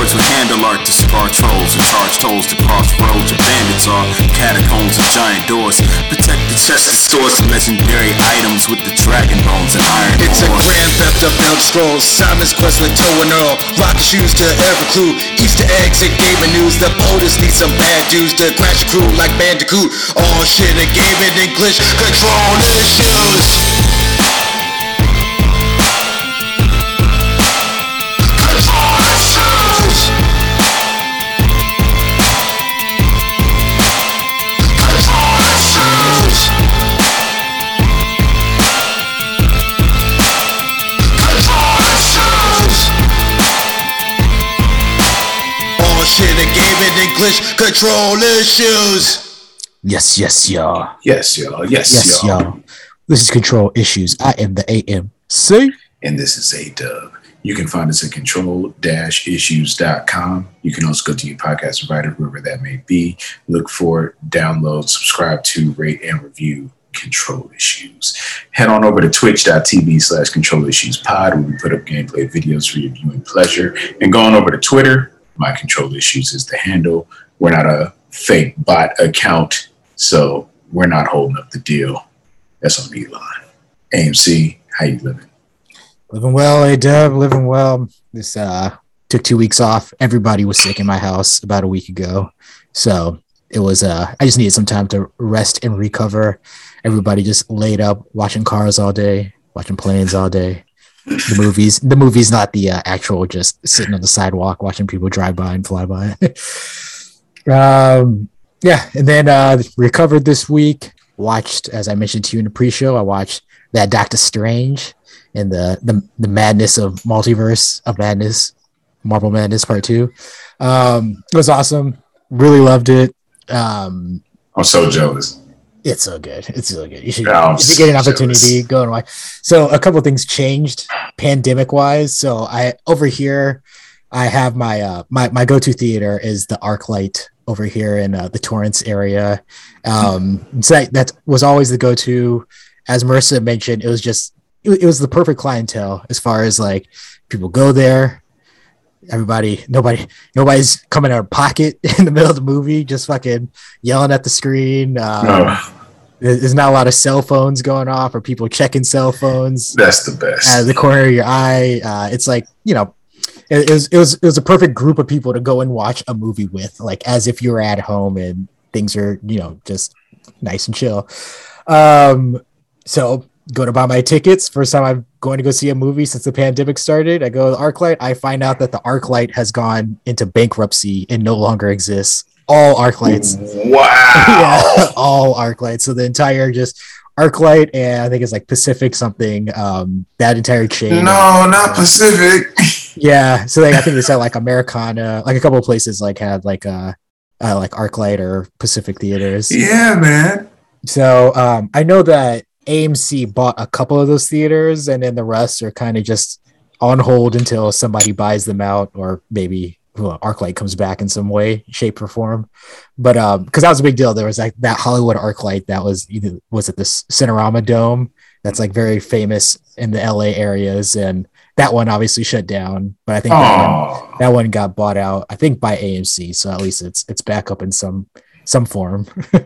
Androids with handle art to scar trolls and charge tolls to crossroads where bandits are. Catacombs and giant doors. Protect the chest and stores of legendary items with the dragon bones and iron It's a grand theft of Elder Scrolls. Simon's quest with Toe and Earl. Rocket shoes to every clue. Easter eggs and gaming news. The POTUS need some bad dudes to crash your crew like Bandicoot. All shit and gaming English. Control issues. Shit and gaming English. Control issues. Yes, yes, y'all. Yes, y'all. Yes, Yes, y'all. y'all. This is Control Issues. I am the AMC. And this is A Dub. You can find us at control-issues.com. You can also go to your podcast provider, wherever that may be. Look for, download, subscribe to, rate, and review Control Issues. Head on over to twitch.tv slash control issues pod where we put up gameplay videos for your viewing pleasure. And go on over to Twitter. My Control Issues is the handle. We're not a fake bot account, so we're not holding up the deal. That's on Elon. AMC, how you living? Living well, A Dub, living well. This uh took two weeks off. Everybody was sick in my house about a week ago. So it was uh I just needed some time to rest and recover. Everybody just laid up watching cars all day, watching planes all day. The movies, the movies, not the uh, actual just sitting on the sidewalk watching people drive by and fly by. um, yeah, and then uh recovered this week. Watched, as I mentioned to you in the pre-show, I watched that Doctor Strange and the the, the madness of multiverse of madness, Marvel Madness Part Two. Um, it was awesome. Really loved it. Um, I'm so jealous. It's so good. It's so good. You should Yeah, I'm if you get an opportunity, go and watch. So a couple things changed pandemic wise. So I over here, I have my uh my my go to theater is the ArcLight over here in uh, the Torrance area. Um, so that, that was always the go to. As Marissa mentioned, it was just it, it was the perfect clientele as far as like people go there. Everybody, nobody, nobody's coming out of pocket in the middle of the movie, just fucking yelling at the screen. Um, Oh, There's not a lot of cell phones going off or people checking cell phones that's the best. out of the corner of your eye. Uh, it's like you know, it, it was it was it was a perfect group of people to go and watch a movie with, like as if you were at home and things are you know just nice and chill. Um, so go to buy my tickets. First time I'm going to go see a movie since the pandemic started. I go to the ArcLight. I find out that the ArcLight has gone into bankruptcy and no longer exists. All ArcLights wow. yeah, all ArcLights. So the entire just arc light and I think it's like Pacific something. Um, that entire chain. No, not Pacific. Yeah. So like, I think they said like Americana, like a couple of places like had like uh, uh like ArcLight or Pacific theaters. yeah, man. So um, I know that AMC bought a couple of those theaters, and then the rest are kind of just on hold until somebody buys them out, or maybe well, ArcLight comes back in some way, shape, or form. But um, because that was a big deal, there was like that Hollywood ArcLight that was either was it this Cinerama Dome that's like very famous in the LA areas, and that one obviously shut down. But I think that one, that one got bought out, I think by AMC, so at least it's it's back up in some some form. I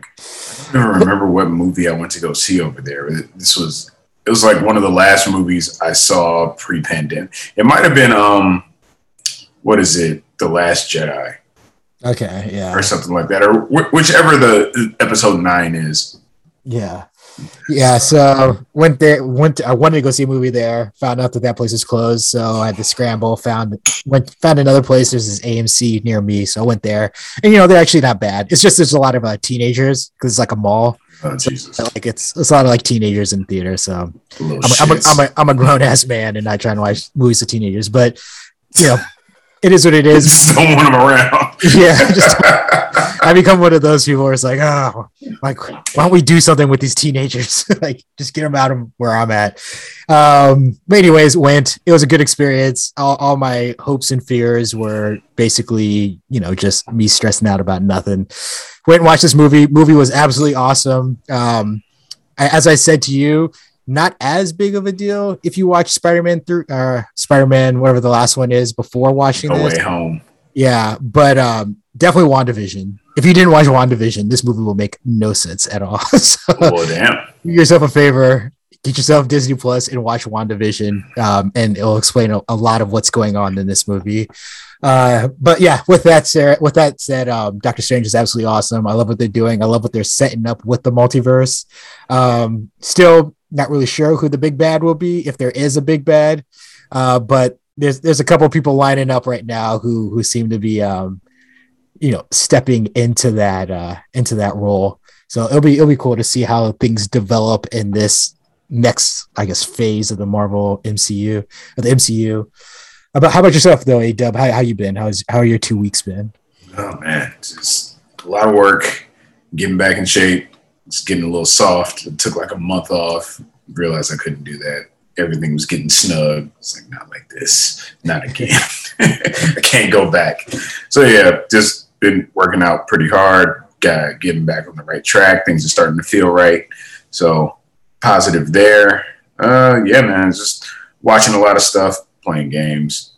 don't remember what movie I went to go see over there. This was it was like one of the last movies I saw pre-pandemic. It might have been um, what is it? The Last Jedi Okay, yeah. or something like that, or wh- whichever the episode nine is. Yeah. Yeah. So went there, went, I wanted to go see a movie there, found out that that place is closed. So I had to scramble, found, went, found another place. There's this AMC near me. So I went there and, you know, they're actually not bad. It's just, there's a lot of uh, teenagers because it's like a mall. Oh Jesus, like it's, it's a lot of like teenagers in theater. So I'm, a- I'm, a. I'm, a, I'm a grown ass man and not trying to watch movies with teenagers, but you know, it is what it is. just don't want them around. yeah. Just, I become one of those people where it's like, oh, like, why don't we do something with these teenagers? like, just get them out of where I'm at. Um, but anyways, went. It was a good experience. All, all my hopes and fears were basically, you know, just me stressing out about nothing. Went and watched this movie. Movie was absolutely awesome. Um, I- as I said to you, not as big of a deal if you watch Spider-Man through uh Spider-Man, whatever the last one is, before watching No this way home. Yeah, but um, definitely WandaVision. If you didn't watch WandaVision, this movie will make no sense at all. so, well, damn. Do yourself a favor, get yourself Disney Plus and watch WandaVision, um, and it'll explain a, a, lot of what's going on in this movie. Uh, but yeah, with that said, with that said, um, Doctor Strange is absolutely awesome. I love what they're doing. I love what they're setting up with the multiverse. Um, still not really sure who the big bad will be, if there is a big bad. Uh, but there's there's a couple of people lining up right now who who seem to be um, you know stepping into that uh, into that role. So it'll be it'll be cool to see how things develop in this next, I guess, phase of the Marvel MCU of the MCU. About how about yourself though, A Dub? How how you been? How's how are your two weeks been? Oh man, just a lot of work, getting back in shape. It's getting a little soft. It took like a month off. Realized I couldn't do that. Everything was getting snug. It's like not like this, not again. I can't go back. So yeah, just been working out pretty hard. Got getting back on the right track. Things are starting to feel right. So positive there. Uh, yeah, man, just watching a lot of stuff playing games.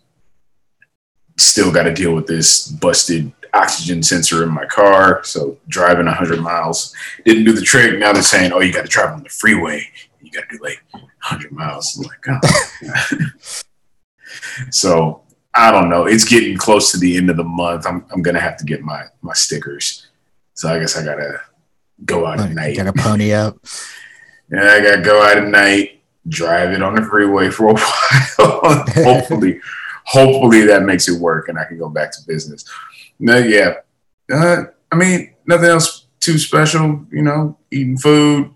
Still got to deal with this busted oxygen sensor in my car. So driving 100 miles didn't do the trick. Now they're saying, oh, you got to drive on the freeway. You got to do like 100 miles. I'm like, oh. so I don't know. It's getting close to the end of the month. I'm, I'm going to have to get my, my stickers. So I guess I got to go out at night. Got a pony up. yeah, I got to go out at night drive it on the freeway for a while. hopefully, hopefully that makes it work and I can go back to business. No, yeah. Uh, I mean, nothing else too special, you know, eating food,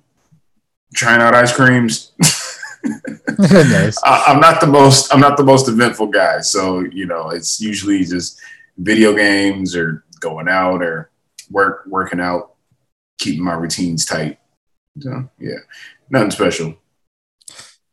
trying out ice creams. nice. I, I'm not the most I'm not the most eventful guy. So, you know, it's usually just video games or going out or work working out, keeping my routines tight. So yeah, nothing special.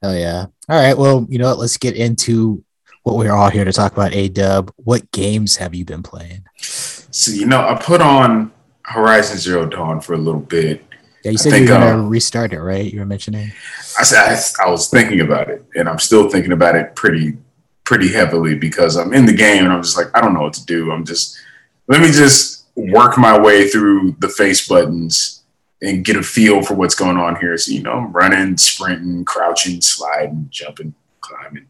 Oh yeah. All right. Well, you know what? Let's get into what we're all here to talk about. A Dub, what games have you been playing? So you know, I put on Horizon Zero Dawn for a little bit. Yeah, you said you were gonna um, restart it, right? You were mentioning. I said I, I, was thinking about it, and I'm still thinking about it pretty, pretty heavily because I'm in the game and I'm just like I don't know what to do. I'm just let me just work my way through the face buttons and get a feel for what's going on here. So, you know, I'm running, sprinting, crouching, sliding, jumping, climbing,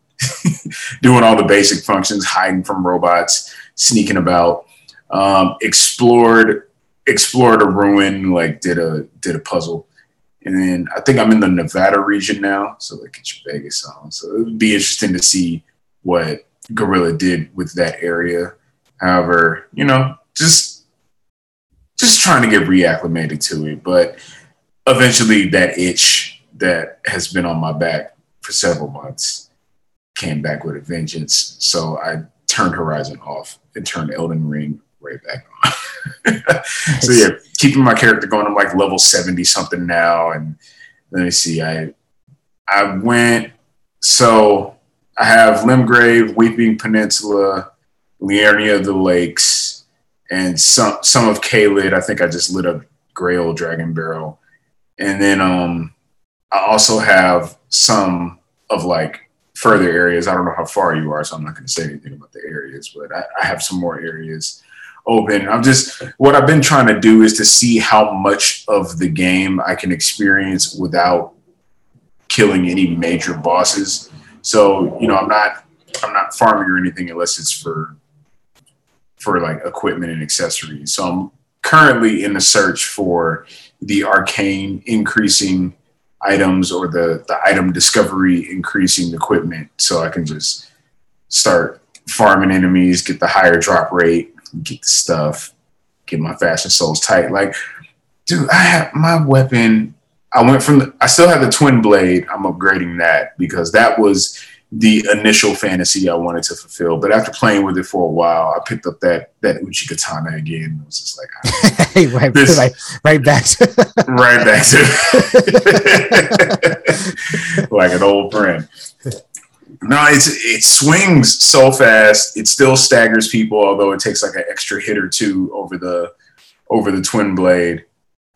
doing all the basic functions, hiding from robots, sneaking about. Um, explored, explored a ruin, like did a did a puzzle, and then I think I'm in the Nevada region now, so like your Vegas on. So it would be interesting to see what Guerrilla did with that area. However, you know, just just trying to get reacclimated to it. But eventually, that itch that has been on my back for several months came back with a vengeance. So I turned Horizon off and turned Elden Ring right back on. so yeah, keeping my character going. I'm like level 70 something now. And let me see, I I went so I have Limgrave, Weeping Peninsula, Liurnia of the Lakes, and some some of Caelid. I think I just lit up Grail Dragon Barrel, and then um, I also have some of like further areas. I don't know how far you are, so I'm not going to say anything about the areas, but I, I have some more areas open. I'm just what I've been trying to do is to see how much of the game I can experience without killing any major bosses. So you know, I'm not I'm not farming or anything unless it's for for like equipment and accessories. So I'm currently in the search for the arcane increasing items or the, the item discovery increasing equipment so I can just start farming enemies, get the higher drop rate, get the stuff, get my fashion souls tight. Like, dude, I have my weapon. I went from the, I still have the twin blade. I'm upgrading that because that was the initial fantasy I wanted to fulfill. But after playing with it for a while, I picked up that that Uchigatana again. It was just like right, this, right, right back to right back to like an old friend. No, it's it swings so fast. It still staggers people, although it takes like an extra hit or two over the over the twin blade.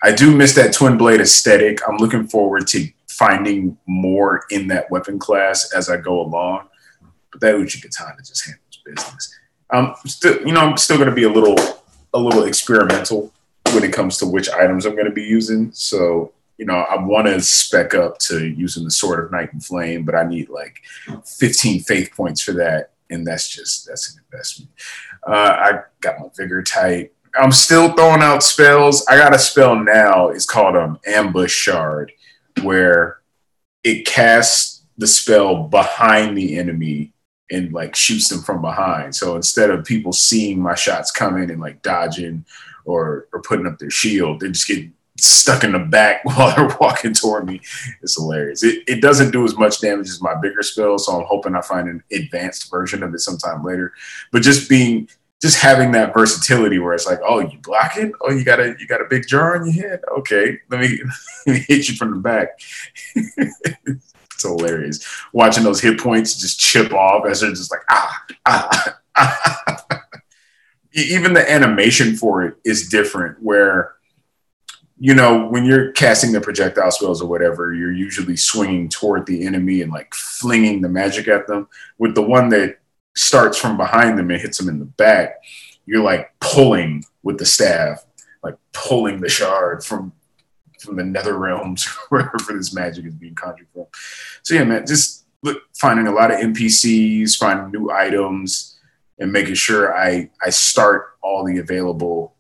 I do miss that twin blade aesthetic. I'm looking forward to finding more in that weapon class as I go along. But that Uchigatana just handles business. Um, I'm still, you know, I'm still going to be a little, a little experimental when it comes to which items I'm going to be using. So, you know, I want to spec up to using the Sword of Night and Flame, but I need like 15 faith points for that, and that's just that's an investment. Uh, I got my vigor tight. I'm still throwing out spells. I got a spell now. It's called um ambush shard, where it casts the spell behind the enemy and like shoots them from behind. So instead of people seeing my shots coming and like dodging or or putting up their shield, they just get stuck in the back while they're walking toward me. It's hilarious. It, it doesn't do as much damage as my bigger spell, so I'm hoping I find an advanced version of it sometime later. But just being just having that versatility where it's like, oh, you blocking? Oh, you got a you got a big jar on your head? Okay, let me, let me hit you from the back. it's hilarious. Watching those hit points just chip off as they're just like ah ah. ah. Even the animation for it is different where you know, when you're casting the projectile spells or whatever, you're usually swinging toward the enemy and like flinging the magic at them. With the one that starts from behind them and hits them in the back, you're like pulling with the staff, like pulling the shard from from the nether realms wherever this magic is being conjured from. So yeah, man, just look, finding a lot of NPCs, finding new items, and making sure I I start all the available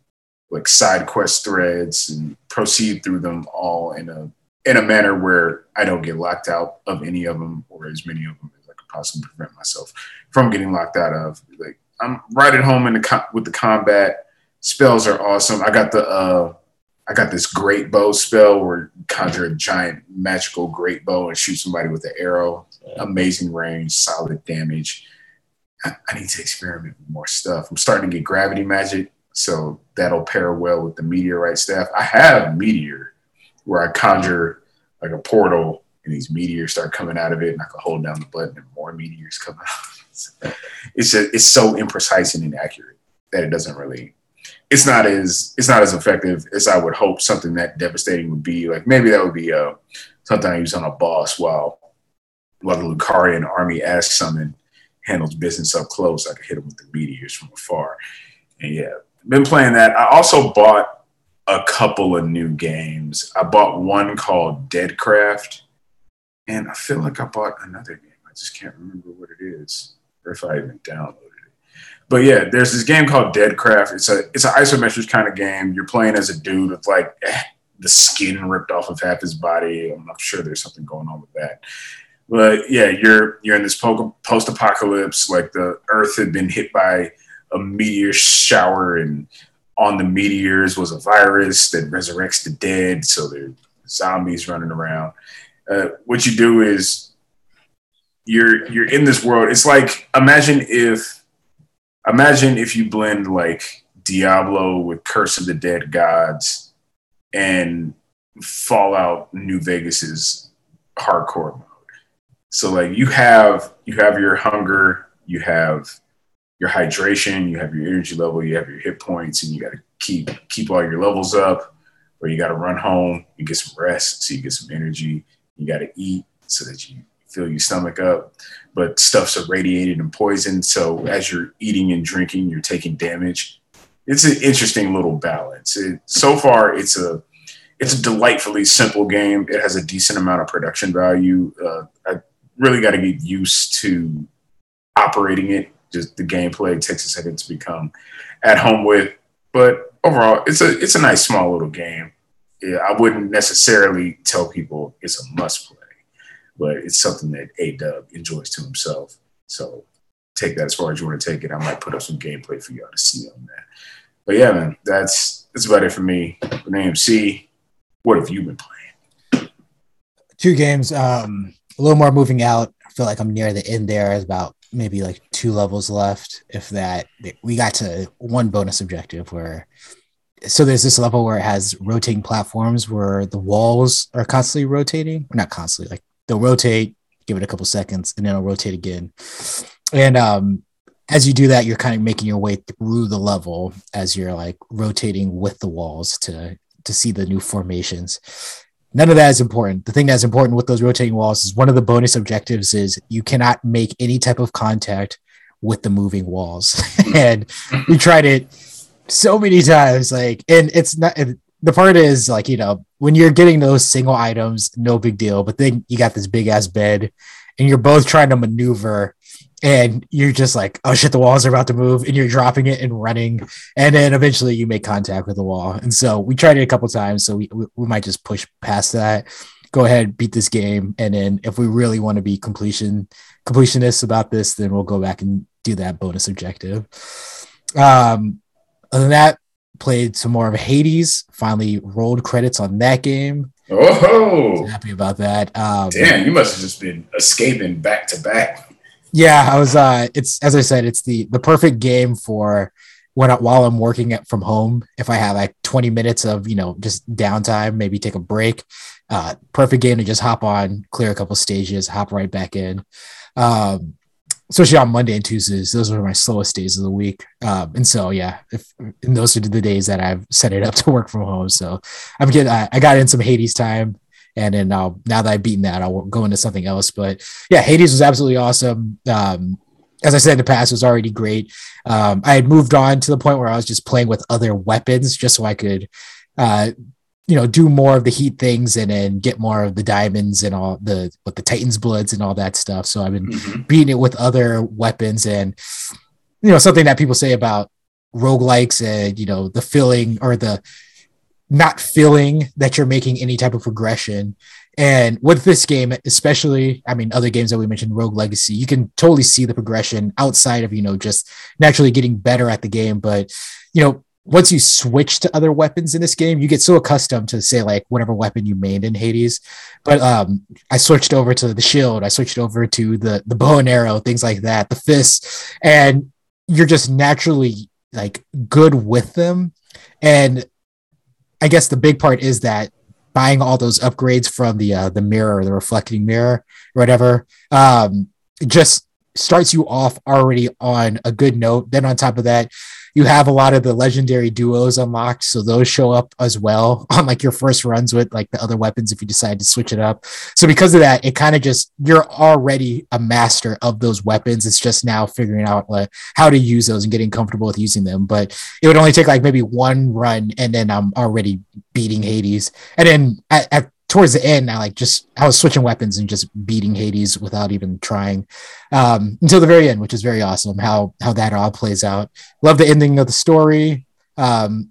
like side quest threads and proceed through them all in a in a manner where I don't get locked out of any of them or as many of them as I could possibly prevent myself from getting locked out of. Like I'm right at home in the com- with the combat. Spells are awesome. I got the uh I got this great bow spell where you conjure a giant magical great bow and shoot somebody with an arrow. Amazing range, solid damage. I, I need to experiment with more stuff. I'm starting to get gravity magic, so that'll pair well with the meteorite staff. I have meteor where I conjure like a portal and these meteors start coming out of it and I can hold down the button and more meteors come out it's just, it's so imprecise and inaccurate that it doesn't really it's not as it's not as effective as I would hope something that devastating would be. Like maybe that would be uh, something I use on a boss while while the Lucarian army asks summon handles business up close. I could hit him with the meteors from afar. And yeah, been playing that. I also bought a couple of new games. I bought one called Deadcraft, and I feel like I bought another game. I just can't remember what it is or if I even downloaded it. But yeah, there's this game called Deadcraft. It's a it's an isometric kind of game. You're playing as a dude with like eh, the skin ripped off of half his body. I'm not sure there's something going on with that. But yeah, you're you're in this post apocalypse. Like the Earth had been hit by a meteor shower, and on the meteors was a virus that resurrects the dead. So there's zombies running around. Uh, what you do is you're you're in this world. It's like imagine if imagine if you blend like Diablo with Curse of the Dead Gods and Fallout New Vegas's hardcore mode. So like you have you have your hunger, you have your hydration, you have your energy level, you have your hit points, and you got to keep keep all your levels up. Or you got to run home and get some rest so you get some energy. You got to eat so that you fill your stomach up, but stuff's irradiated and poisoned. So as you're eating and drinking, you're taking damage. It's an interesting little balance. It, so far, it's a it's a delightfully simple game. It has a decent amount of production value. Uh, I really got to get used to operating it. Just the gameplay a second to become at home with, but overall, it's a it's a nice small little game. Yeah, I wouldn't necessarily tell people it's a must play but it's something that A Dub enjoys to himself. So take that as far as you want to take it. I might put up some gameplay for y'all to see on that. But yeah, man, that's that's about it for me. But AMC, what have you been playing? Two games. Um, a little more moving out. I feel like I'm near the end there. There's about maybe like two levels left, if that. We got to one bonus objective where so there's this level where it has rotating platforms where the walls are constantly rotating, not constantly, like they'll rotate, give it a couple seconds, and then it'll rotate again. And um, as you do that, you're kind of making your way through the level as you're like rotating with the walls to to see the new formations. None of that is important. The thing that's important with those rotating walls is one of the bonus objectives is you cannot make any type of contact with the moving walls. and we tried it so many times. Like, and it's not the part is like, you know, when you're getting those single items, no big deal. But then you got this big ass bed and you're both trying to maneuver and you're just like, oh shit, the walls are about to move, and you're dropping it and running, and then eventually you make contact with the wall. And so we tried it a couple times, so we, we might just push past that, go ahead, beat this game, and then if we really want to be completion completionists about this, then we'll go back and do that bonus objective. Um, other than that, played some more of Hades. Finally, rolled credits on that game. Oh, happy about that. Um, Damn, you must have just been escaping back to back. Yeah, I was. Uh, it's as I said, it's the the perfect game for when while I'm working at, from home. If I have like 20 minutes of you know just downtime, maybe take a break. Uh, perfect game to just hop on, clear a couple stages, hop right back in. Um, especially on Monday and Tuesdays, those are my slowest days of the week. Um, and so, yeah, if, and those are the days that I've set it up to work from home. So I'm getting, I, I got in some Hades time and then I'll, now that I've beaten that, I'll go into something else. But yeah, Hades was absolutely awesome. Um, as I said in the past, it was already great. Um, I had moved on to the point where I was just playing with other weapons just so I could, uh, you know, do more of the heat things and then get more of the diamonds and all the with the Titans bloods and all that stuff. So I've been mm-hmm. beating it with other weapons and you know something that people say about roguelikes and you know the filling or the not feeling that you're making any type of progression. And with this game, especially, I mean, other games that we mentioned, Rogue Legacy, you can totally see the progression outside of, you know, just naturally getting better at the game. But, you know, once you switch to other weapons in this game, you get so accustomed to say like whatever weapon you made in Hades. But um, I switched over to the shield, I switched over to the the bow and arrow, things like that, the fists, and you're just naturally like good with them. And I guess the big part is that buying all those upgrades from the uh, the mirror, the reflecting mirror, whatever, um, just starts you off already on a good note. Then on top of that, you have a lot of the legendary duos unlocked, so those show up as well on like your first runs with like the other weapons if you decide to switch it up. So because of that, it kind of just you're already a master of those weapons. It's just now figuring out like how to use those and getting comfortable with using them. But it would only take like maybe one run, and then I'm already beating Hades. And then at, at towards the end, I like just I was switching weapons and just beating Hades without even trying um, until the very end, which is very awesome. How how that all plays out. Love the ending of the story. Um,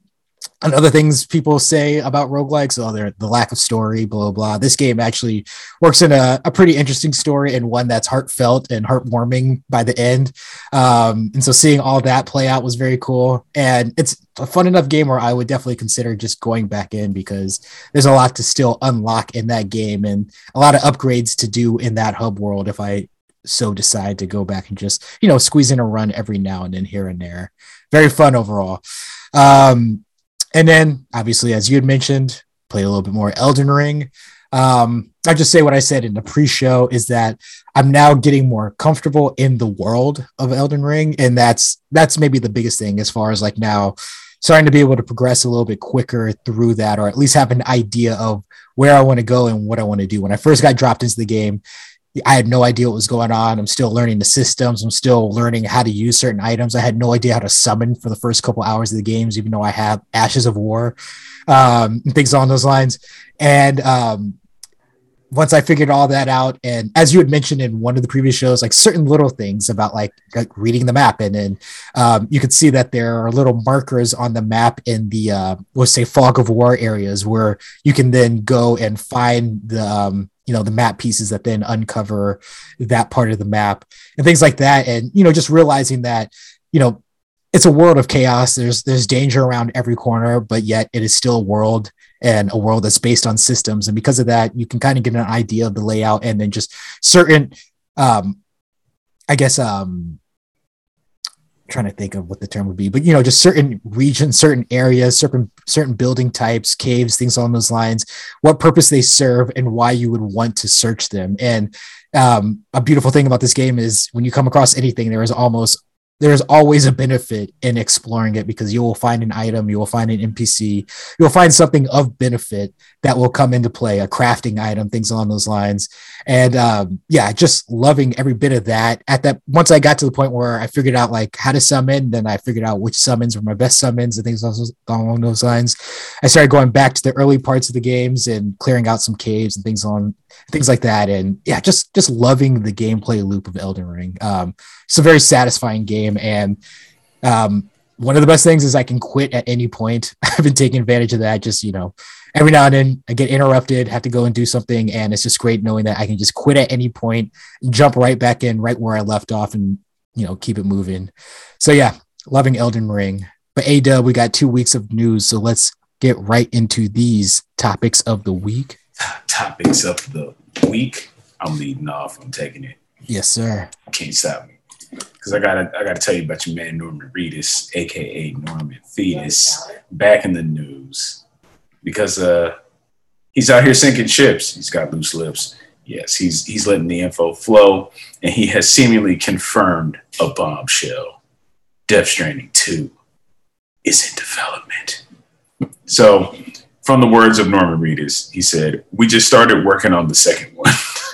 and other things people say about roguelikes, oh, they're the lack of story, blah, blah, This game actually works in a, a pretty interesting story and one that's heartfelt and heartwarming by the end. Um, and so seeing all that play out was very cool. And it's a fun enough game where I would definitely consider just going back in because there's a lot to still unlock in that game and a lot of upgrades to do in that hub world if I so decide to go back and just, you know, squeeze in a run every now and then here and there. Very fun overall. Um, and then, obviously, as you had mentioned, played a little bit more Elden Ring. Um, I just say what I said in the pre-show is that I'm now getting more comfortable in the world of Elden Ring, and that's that's maybe the biggest thing as far as like now starting to be able to progress a little bit quicker through that, or at least have an idea of where I want to go and what I want to do. When I first got dropped into the game, I had no idea what was going on. I'm still learning the systems. I'm still learning how to use certain items. I had no idea how to summon for the first couple hours of the games, even though I have Ashes of War, um, things along those lines. And um, once I figured all that out, and as you had mentioned in one of the previous shows, like certain little things about like, like reading the map, and then um, you could see that there are little markers on the map in the uh, let's say fog of war areas where you can then go and find the um, you know the map pieces that then uncover that part of the map and things like that. And you know just realizing that you know it's a world of chaos. There's there's danger around every corner but yet it is still a world and a world that's based on systems. And because of that you can kind of get an idea of the layout and then just certain um i guess um trying to think of what the term would be, but you know, just certain regions, certain areas, certain certain building types, caves, things along those lines, what purpose they serve, and why you would want to search them. And um, a beautiful thing about this game is when you come across anything, there is almost there's always a benefit in exploring it because you will find an item, you will find an NPC, you'll find something of benefit that will come into play, a crafting item, things along those lines. And um, yeah, just loving every bit of that. At that, once I got to the point where I figured out like how to summon, then I figured out which summons were my best summons and things along those lines. I started going back to the early parts of the games and clearing out some caves and things on things like that. And yeah, just just loving the gameplay loop of Elden Ring. Um, it's a very satisfying game, and um, one of the best things is I can quit at any point. I've been taking advantage of that. Just you know, every now and then I get interrupted, have to go and do something, and it's just great knowing that I can just quit at any point, jump right back in right where I left off, and you know keep it moving. So yeah, loving Elden Ring. But A we got two weeks of news, so let's get right into these topics of the week. Topics of the week. I'm leading off. I'm taking it. Yes, sir. Can't stop me because I gotta I gotta tell you about your man Norman Reedus, aka Norman Fetus, back in the news because uh he's out here sinking ships. He's got loose lips. Yes, he's he's letting the info flow, and he has seemingly confirmed a bombshell. Death Stranding 2 is in development. So, from the words of Norman Reedus, he said, We just started working on the second one.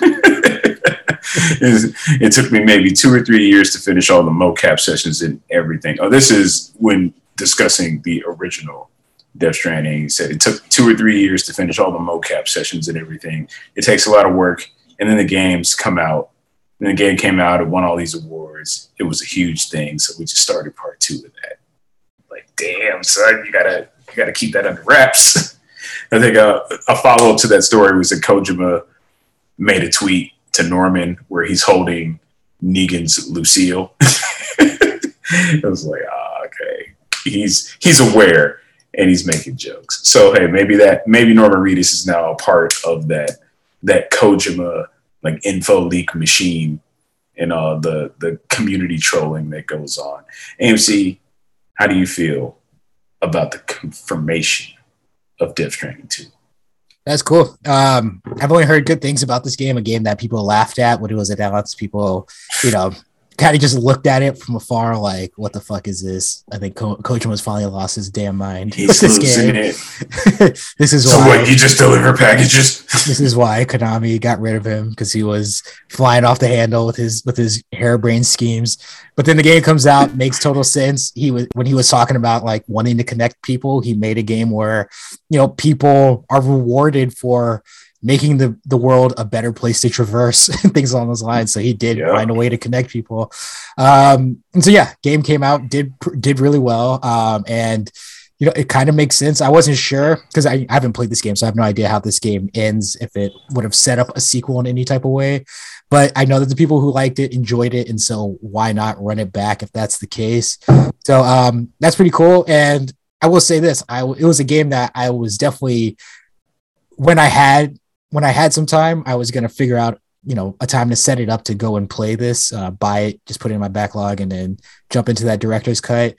it took me maybe two or three years to finish all the mocap sessions and everything. Oh, this is when discussing the original Death Stranding. He said it took two or three years to finish all the mocap sessions and everything. It takes a lot of work, and then the games come out. And the game came out, it won all these awards. It was a huge thing, so we just started part two of that. Like, damn, son, you gotta you gotta keep that under wraps. I think a, a follow up to that story was that Kojima made a tweet to Norman where he's holding Negan's Lucille. I was like, ah, okay. He's he's aware and he's making jokes. So hey, maybe that maybe Norman Reedus is now a part of that that Kojima like info leak machine and uh the the community trolling that goes on. AMC, how do you feel about the confirmation of Death Stranding 2? That's cool. Um, I've only heard good things about this game, a game that people laughed at when it was announced. People, you know, kind of just looked at it from afar, like, "What the fuck is this?" I think Co- Coach was finally lost his damn mind. He's this game. It. this is so why what, you just deliver packages. this is why Konami got rid of him because he was flying off the handle with his with his harebrained schemes. But then the game comes out, makes total sense. He was when he was talking about like wanting to connect people, he made a game where you know people are rewarded for making the the world a better place to traverse and things along those lines. So he did yeah. find a way to connect people. Um, and so yeah, game came out, did did really well, um, and you know it kind of makes sense. I wasn't sure because I, I haven't played this game, so I have no idea how this game ends. If it would have set up a sequel in any type of way, but I know that the people who liked it enjoyed it, and so why not run it back if that's the case? So um, that's pretty cool. And I will say this: I it was a game that I was definitely when I had when I had some time, I was gonna figure out you know a time to set it up to go and play this, uh, buy it, just put it in my backlog, and then jump into that director's cut.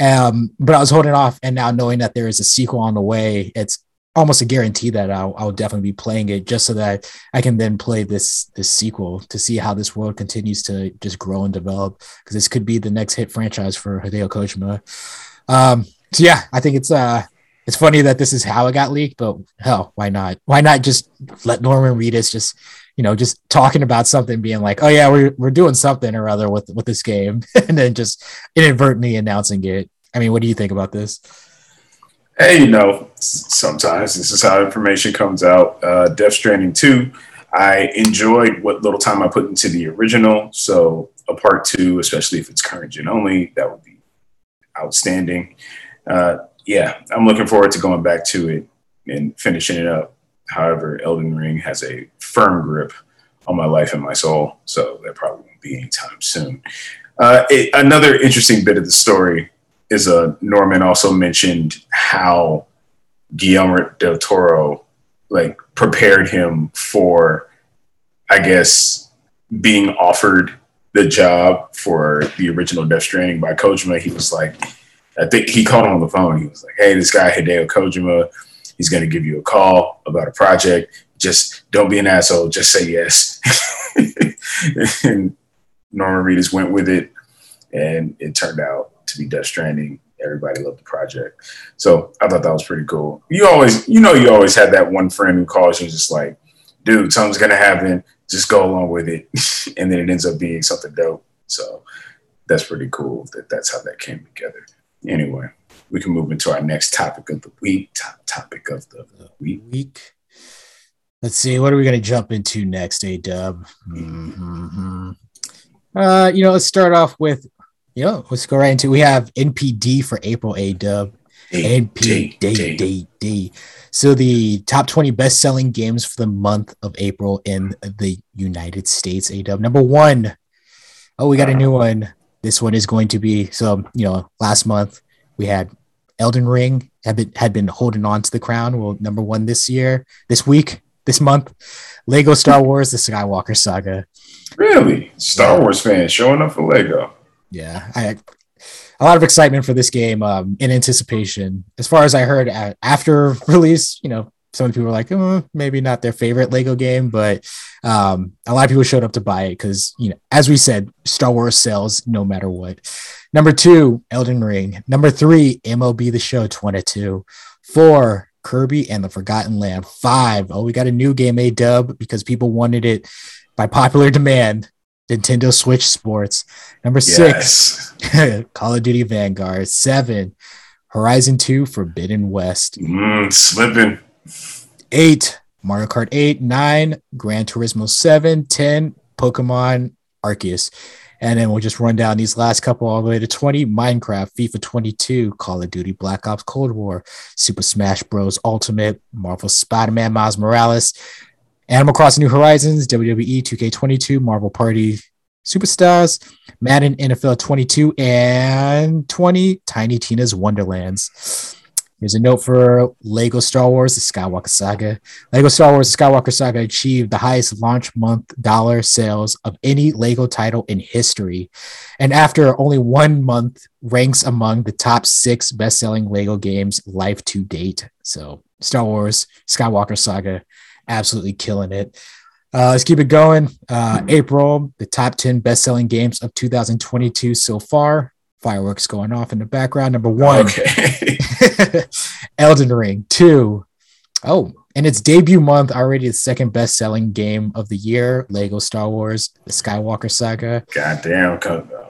Um, but I was holding off, and now knowing that there is a sequel on the way, it's almost a guarantee that I'll, I'll definitely be playing it just so that I can then play this this sequel to see how this world continues to just grow and develop because this could be the next hit franchise for Hideo Kojima. Um, so yeah, I think it's uh it's funny that this is how it got leaked, but hell, why not? Why not just let Norman Reedus just, you know, just talking about something, being like, oh yeah, we're we're doing something or other with with this game, and then just inadvertently announcing it. I mean, what do you think about this? Hey, you know, sometimes this is how information comes out. Uh, Death Stranding 2, I enjoyed what little time I put into the original. So a part two, especially if it's current gen only, that would be outstanding. Uh, yeah, I'm looking forward to going back to it and finishing it up. However, Elden Ring has a firm grip on my life and my soul, so that probably won't be anytime soon. Uh, it, another interesting bit of the story is uh, Norman also mentioned how Guillermo del Toro like prepared him for, I guess, being offered the job for the original Death Stranding by Kojima. He was like, I think he called him on the phone. He was like, "Hey, this guy Hideo Kojima, he's going to give you a call about a project. Just don't be an asshole. Just say yes." and Norman Reedus went with it. and it turned out to be Death Stranding. Everybody loved the project, so I thought that was pretty cool. You always, you know, you always had that one friend who calls you just like, "Dude, something's gonna happen. Just go along with it," and then it ends up being something dope. So that's pretty cool that that's how that came together. Anyway, we can move into our next topic of the week. Top topic of the week. week. Let's see, what are we going to jump into next, A Dub? Mm-hmm. Uh, you know, let's start off with, you know, let's go right into. We have NPD for April, A Dub. NPD. So the top 20 best-selling games for the month of April in the United States, A Dub. Number one. Oh, we got a new one. This one is going to be so. You know, last month we had Elden Ring had been had been holding on to the crown. Well, number one this year, this week, this month. Lego Star Wars: The Skywalker Saga. Really, Star yeah. Wars fans showing up for Lego. Yeah, I a lot of excitement for this game um, in anticipation. As far as I heard after release, you know, some people were like, oh, maybe not their favorite Lego game, but um, a lot of people showed up to buy it because, you know, as we said, Star Wars sells no matter what. Number two, Elden Ring. Number three, MLB The Show 22. Four, Kirby and the Forgotten Land. Five, oh, we got a new game, A dub, because people wanted it by popular demand. Nintendo Switch Sports. Number six, yes. Call of Duty Vanguard. Seven, Horizon 2 Forbidden West. Mm, slipping. Eight, Mario Kart 8. Nine, Gran Turismo 7. 10, Pokemon Arceus. And then we'll just run down these last couple all the way to 20 Minecraft, FIFA 22, Call of Duty, Black Ops Cold War, Super Smash Bros. Ultimate, Marvel Spider Man, Miles Morales, Animal Crossing New Horizons, WWE 2K22, Mario Party Superstars, Madden NFL 22, and 20 Tiny Tina's Wonderlands. Here's a note for Lego Star Wars The Skywalker Saga. Lego Star Wars The Skywalker Saga achieved the highest launch month dollar sales of any Lego title in history. And after only one month, ranks among the top six best selling Lego games life to date. So, Star Wars Skywalker Saga, absolutely killing it. Uh, let's keep it going. Uh, April, the top 10 best selling games of 2022 so far fireworks going off in the background. Number one, okay. Elden Ring. Two, oh, in its debut month, already the second best selling game of the year, Lego Star Wars, the Skywalker Saga. Goddamn,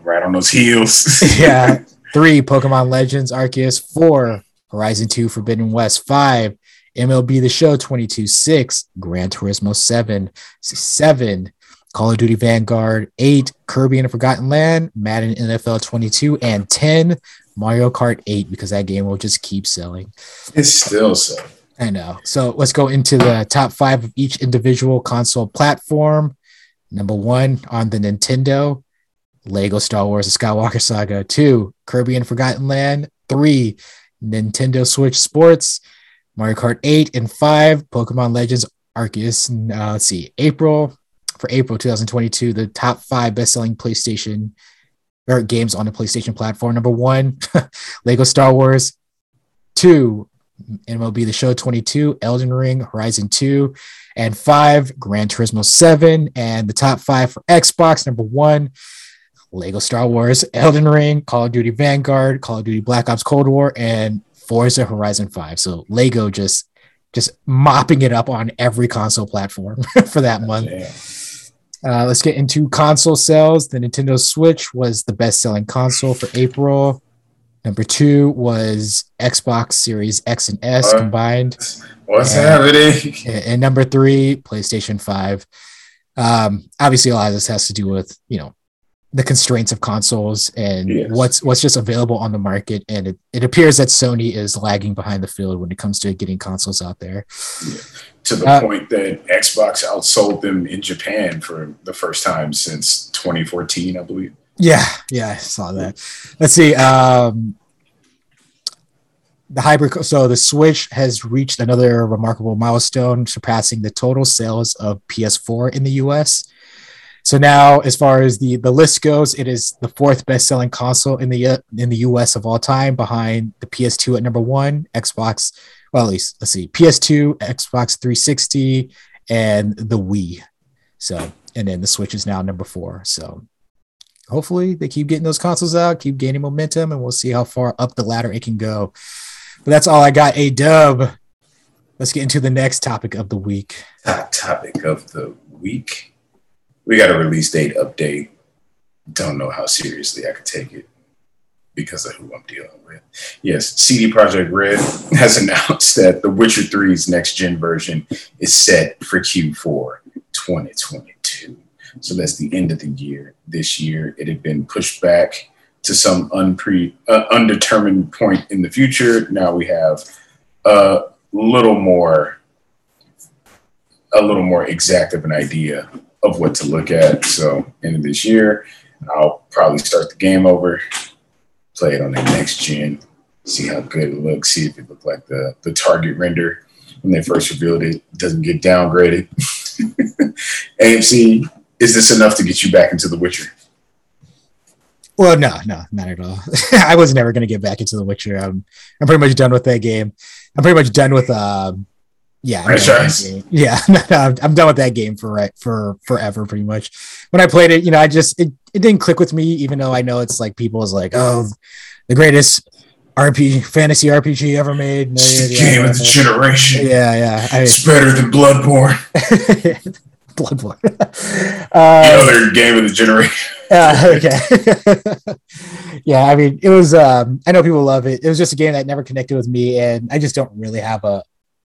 right on those heels. yeah. Three, Pokemon Legends Arceus. Four, Horizon 2 Forbidden West. Five, MLB The Show 22. Six, Gran Turismo 7. Seven, Call of Duty Vanguard, 8, Kirby and the Forgotten Land, Madden NFL 22, and 10, Mario Kart 8, because that game will just keep selling. It's still so. I know. So let's go into the top five of each individual console platform. Number one on the Nintendo, Lego Star Wars The Skywalker Saga. Two, Kirby and Forgotten Land. Three, Nintendo Switch Sports. Mario Kart 8 and 5, Pokemon Legends Arceus. Uh, let's see, April for April 2022, the top five best-selling PlayStation or games on the PlayStation platform. Number one, Lego Star Wars. Two, MLB The Show 22, Elden Ring, Horizon 2, and five, Gran Turismo 7. And the top five for Xbox, number one, Lego Star Wars, Elden Ring, Call of Duty Vanguard, Call of Duty Black Ops Cold War, and Forza Horizon 5. So Lego just just mopping it up on every console platform for that month. Uh, let's get into console sales. The Nintendo Switch was the best selling console for April. Number two was Xbox Series X and S combined. What's and, happening? And number three, PlayStation 5. Um, obviously, a lot of this has to do with, you know, the constraints of consoles and yes. what's what's just available on the market. And it, it appears that Sony is lagging behind the field when it comes to getting consoles out there. Yeah to the uh, point that Xbox outsold them in Japan for the first time since 2014, I believe. Yeah, yeah, I saw that. Let's see. Um, the hybrid, so the Switch has reached another remarkable milestone, surpassing the total sales of PS4 in the US. So now, as far as the the list goes, it is the fourth best selling console in the in the US of all time, behind the PS2 at number one, Xbox well, at least let's see, PS2, Xbox 360, and the Wii. So, and then the Switch is now number four. So, hopefully they keep getting those consoles out, keep gaining momentum, and we'll see how far up the ladder it can go. But that's all I got. A dub. Let's get into the next topic of the week. Top topic of the week. We got a release date update. Don't know how seriously I could take it because of who I'm dealing with. Yes, CD Projekt Red has announced that The Witcher 3's next gen version is set for Q4 2022. So that's the end of the year. This year, it had been pushed back to some unpre uh, undetermined point in the future. Now we have a little more a little more exact of an idea of what to look at. So end of this year, I'll probably start the game over, play it on the next gen, see how good it looks, see if it looked like the the target render when they first revealed it doesn't get downgraded. AMC, is this enough to get you back into The Witcher? Well, no, no, not at all. I was never going to get back into The Witcher. I'm, I'm pretty much done with that game. I'm pretty much done with, um, yeah, I'm done with that game. yeah, no, no, I'm, I'm done with that game for right for forever, pretty much. When I played it, you know, I just it, it didn't click with me, even though I know it's like people is like, oh, the greatest RPG fantasy RPG ever made. It's the game of the generation. Yeah, yeah. I, It's better than Bloodborne. Bloodborne. Uh, other game of the generation. uh, okay. yeah, I mean, it was. Um, I know people love it. It was just a game that never connected with me, and I just don't really have a,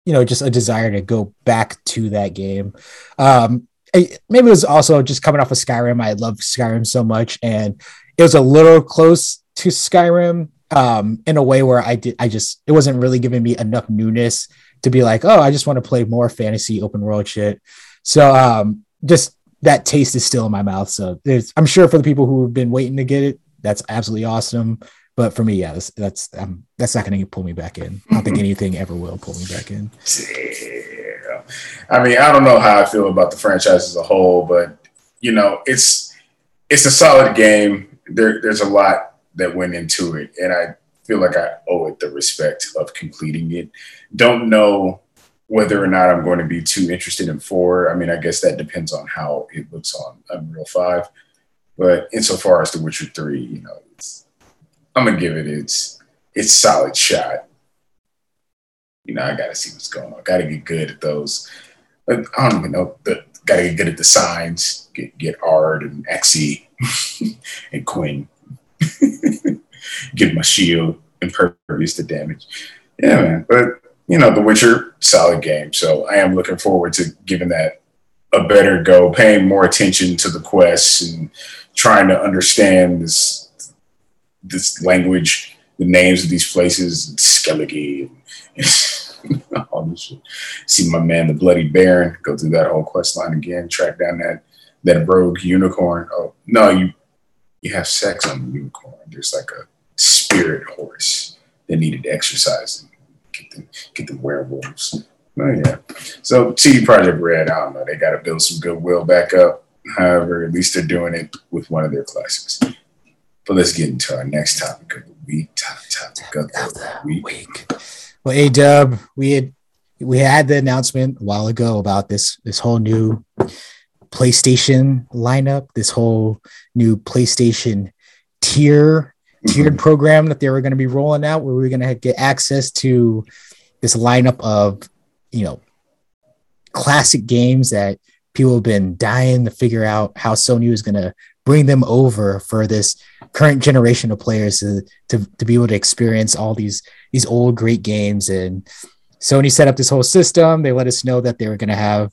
you know, just a desire to go back to that game. Um, I, maybe it was also just coming off of Skyrim. I love Skyrim so much, and it was a little close to Skyrim um, in a way where I did. I just it wasn't really giving me enough newness to be like, oh, I just want to play more fantasy open world shit. So um, just that taste is still in my mouth. So I'm sure for the people who have been waiting to get it, that's absolutely awesome. But for me, yeah, that's that's um, that's not going to pull me back in. I don't think anything ever will pull me back in. Yeah. I mean, I don't know how I feel about the franchise as a whole, but you know, it's it's a solid game. There, there's a lot that went into it, and I feel like I owe it the respect of completing it. Don't know whether or not I'm going to be too interested in four. I mean, I guess that depends on how it looks on Unreal Five. But insofar as The Witcher Three, you know, I'm gonna give it its its solid shot. You know, I gotta see what's going on. I Gotta get good at those. I don't even know. The, gotta get good at the signs. Get get Aard and Xe and Quen. get my shield impervious to damage. Yeah, man. But you know, The Witcher, solid game. So I am looking forward to giving that a better go, paying more attention to the quests and trying to understand this this language, the names of these places, Skellige, and all this shit. See my man, the Bloody Baron, go through that whole quest line again, track down that that rogue unicorn. Oh no, you you have sex on the unicorn. There's like a spirit horse that needed exercise and get them get them werewolves. Oh yeah. So CD Projekt Red, I don't know, they gotta build some goodwill back up. However, at least they're doing it with one of their classics. But let's get into our next topic of the week. Top topic of the week. week. Well, A Dub, we had we had the announcement a while ago about this this whole new PlayStation lineup, this whole new PlayStation tier mm-hmm. tiered program that they were going to be rolling out, where we were going to get access to this lineup of you know classic games that people have been dying to figure out how Sony was going to bring them over for this current generation of players to, to, to be able to experience all these these old great games. And Sony set up this whole system. They let us know that they were going to have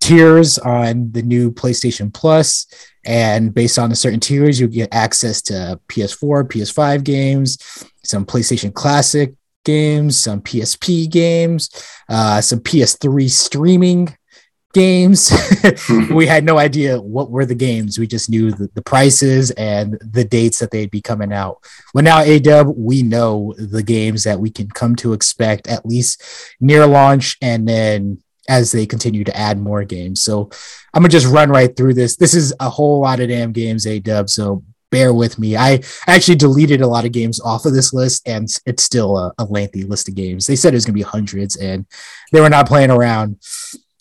tiers on the new PlayStation Plus. And based on the certain tiers you get access to PS4 PS5 games some PlayStation Classic games some PSP games uh, some PS3 streaming games. Mm-hmm. we had no idea what were the games. We just knew the, the, prices and the dates that they'd be coming out. Well, now AW, we know the games that we can come to expect at least near launch and then as they continue to add more games. So I'm gonna just run right through this. This is a whole lot of damn games, AW. So bear with me. I actually deleted a lot of games off of this list, and it's still a, a lengthy list of games. They said it was gonna be hundreds, and they were not playing around.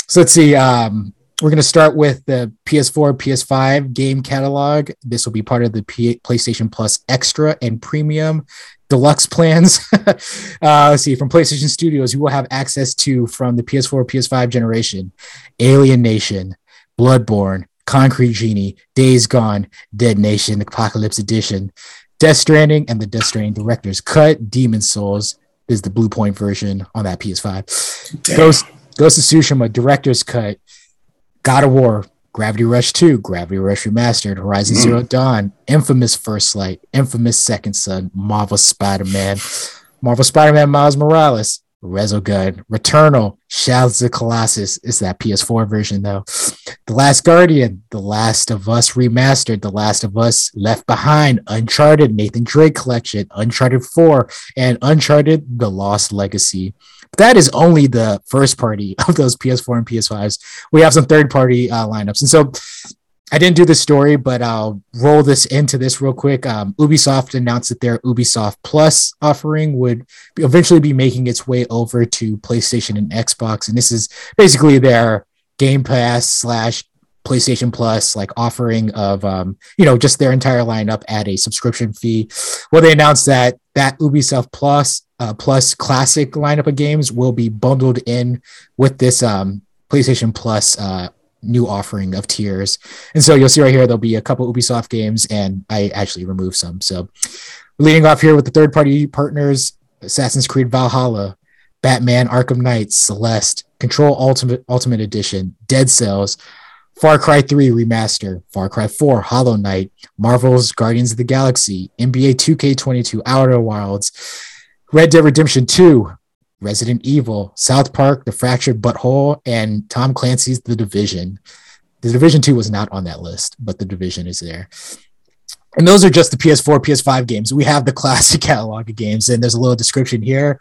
So let's see. Um, we're going to start with the PS4, PS5 game catalog. This will be part of the P- PlayStation Plus Extra and Premium Deluxe plans. uh, let's see, from PlayStation Studios, you will have access to from the PS4, PS5 generation Alienation, Bloodborne, Concrete Genie, Days Gone, Dead Nation, Apocalypse Edition, Death Stranding, and the Death Stranding Director's Cut, Demon's Souls is the Bluepoint version on that PS5. Ghost, Ghost of Tsushima Director's Cut, God of War, Gravity Rush 2, Gravity Rush Remastered, Horizon mm. Zero Dawn, Infamous First Light, Infamous Second Son, Marvel Spider Man, Marvel Spider Man Miles Morales, Resogun, Returnal, Shadows of the Colossus. It's that PS4 version though. The Last Guardian, The Last of Us Remastered, The Last of Us Left Behind, Uncharted, Nathan Drake Collection, Uncharted 4, and Uncharted The Lost Legacy. That is only the first party of those PS4 and PS5s. We have some third party uh, lineups. And so I didn't do this story, but I'll roll this into this real quick. Um, Ubisoft announced that their Ubisoft Plus offering would eventually be making its way over to PlayStation and Xbox, and this is basically their Game Pass slash PlayStation Plus like offering of um, you know just their entire lineup at a subscription fee. Well, they announced that that Ubisoft Plus uh, Plus Classic lineup of games will be bundled in with this um, PlayStation Plus uh, new offering of tiers. And so you'll see right here, there'll be a couple Ubisoft games, and I actually removed some. So leading off here with the third party partners Assassin's Creed Valhalla, Batman Arkham Knight, Celeste, Control Ultimate Ultimate Edition, Dead Cells, Far Cry 3 Remaster, Far Cry 4 Hollow Knight, Marvel's Guardians of the Galaxy, NBA 2K22 Outer Wilds, Red Dead Redemption 2, Resident Evil, South Park, The Fractured But Whole, and Tom Clancy's The Division. The Division 2 was not on that list, but The Division is there. And those are just the PS4, PS5 games. We have the classic catalog of games, and there's a little description here.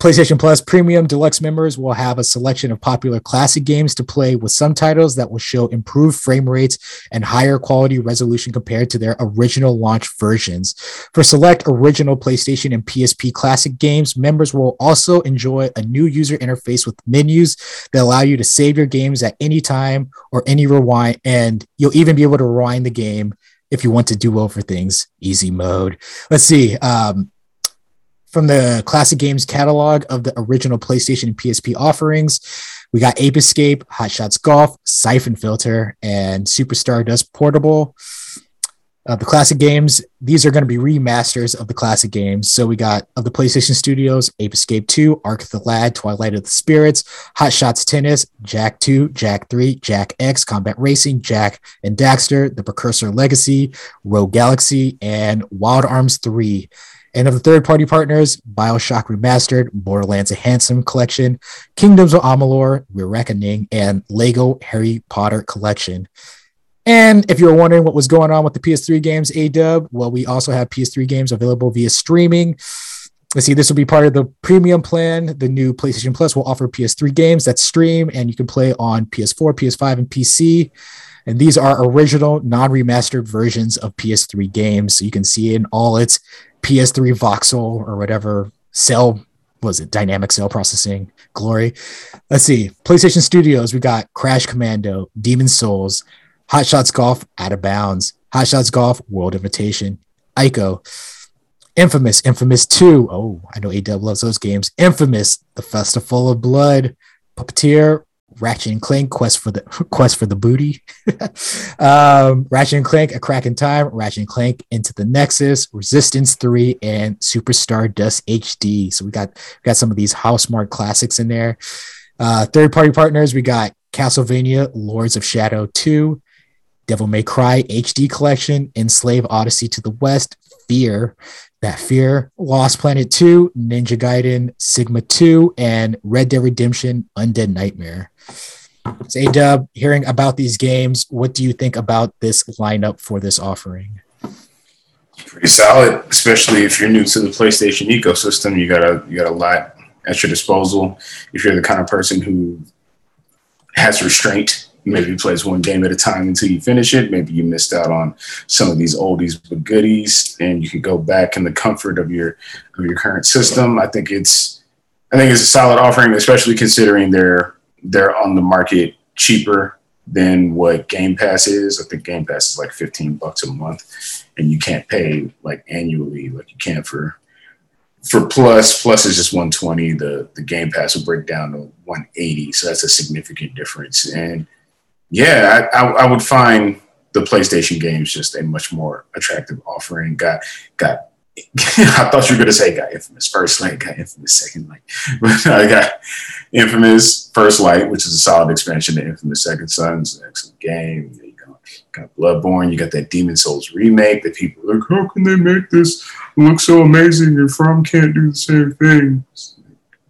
PlayStation Plus Premium Deluxe members will have a selection of popular classic games to play with some titles that will show improved frame rates and higher quality resolution compared to their original launch versions. For select original PlayStation and PSP classic games, members will also enjoy a new user interface with menus that allow you to save your games at any time or any rewind, and you'll even be able to rewind the game if you want to do over things. Easy mode. Let's see. Um, from the classic games catalog of the original PlayStation and PSP offerings. We got Ape Escape, Hot Shots Golf, Siphon Filter, and Super Stardust Portable. Uh, the classic games, these are going to be remasters of the classic games. So we got of the PlayStation Studios, Ape Escape 2, Arc the Lad, Twilight of the Spirits, Hot Shots Tennis, Jak 2, Jak 3, Jak X, Combat Racing, Jak and Daxter, The Precursor Legacy, Rogue Galaxy, and Wild Arms 3. And of the third party partners, Bioshock Remastered, Borderlands A Handsome Collection, Kingdoms of Amalur, Re-Reckoning, and Lego Harry Potter Collection. And if you're wondering what was going on with the PS3 games, ADub, well, we also have PS3 games available via streaming. Let's see, this will be part of the premium plan. The new PlayStation Plus will offer PS3 games that stream and you can play on PS4, PS5, and PC. And these are original, non remastered versions of PS3 games. So you can see in all its PS3 voxel or whatever cell was it dynamic cell processing glory. Let's see. PlayStation Studios, we got Crash Commando, Demon's Souls, Hot Shots Golf, Out of Bounds, Hot Shots Golf, World Invitation, Ico, Infamous, Infamous 2. Oh, I know AW loves those games. Infamous, The Festival of Blood, Puppeteer, Ratchet and Clank Quest for the Quest for the Booty, um, Ratchet and Clank A Crack in Time, Ratchet and Clank Into the Nexus, Resistance Three, and Super Stardust HD. So we got we got some of these Housemarque classics in there. Uh, third party partners we got Castlevania Lords of Shadow Two, Devil May Cry HD Collection, Enslave Odyssey to the West, Fear, that Fear, Lost Planet 2, Ninja Gaiden, Sigma 2, and Red Dead Redemption Undead Nightmare. So, Dub, hearing about these games, what do you think about this lineup for this offering? Pretty solid, especially if you're new to the PlayStation ecosystem. You got a you got a lot at your disposal. If you're the kind of person who has restraint maybe plays one game at a time until you finish it. Maybe you missed out on some of these oldies but goodies, and you could go back in the comfort of your of your current system. I think it's I think it's a solid offering, especially considering they're they're on the market cheaper than what Game Pass is. I think Game Pass is like 15 bucks a month, and you can't pay like annually like you can for for Plus. Plus is just 120. The the Game Pass will break down to 180, so that's a significant difference. And yeah, I, I, I would find the PlayStation games just a much more attractive offering. Got got I thought you were gonna say got Infamous First Light, got Infamous Second Light, but I got Infamous First Light, which is a solid expansion to Infamous Second Son's an excellent game. You got, got Bloodborne, you got that Demon's Souls remake that people are like, how can they make this look so amazing and From can't do the same thing?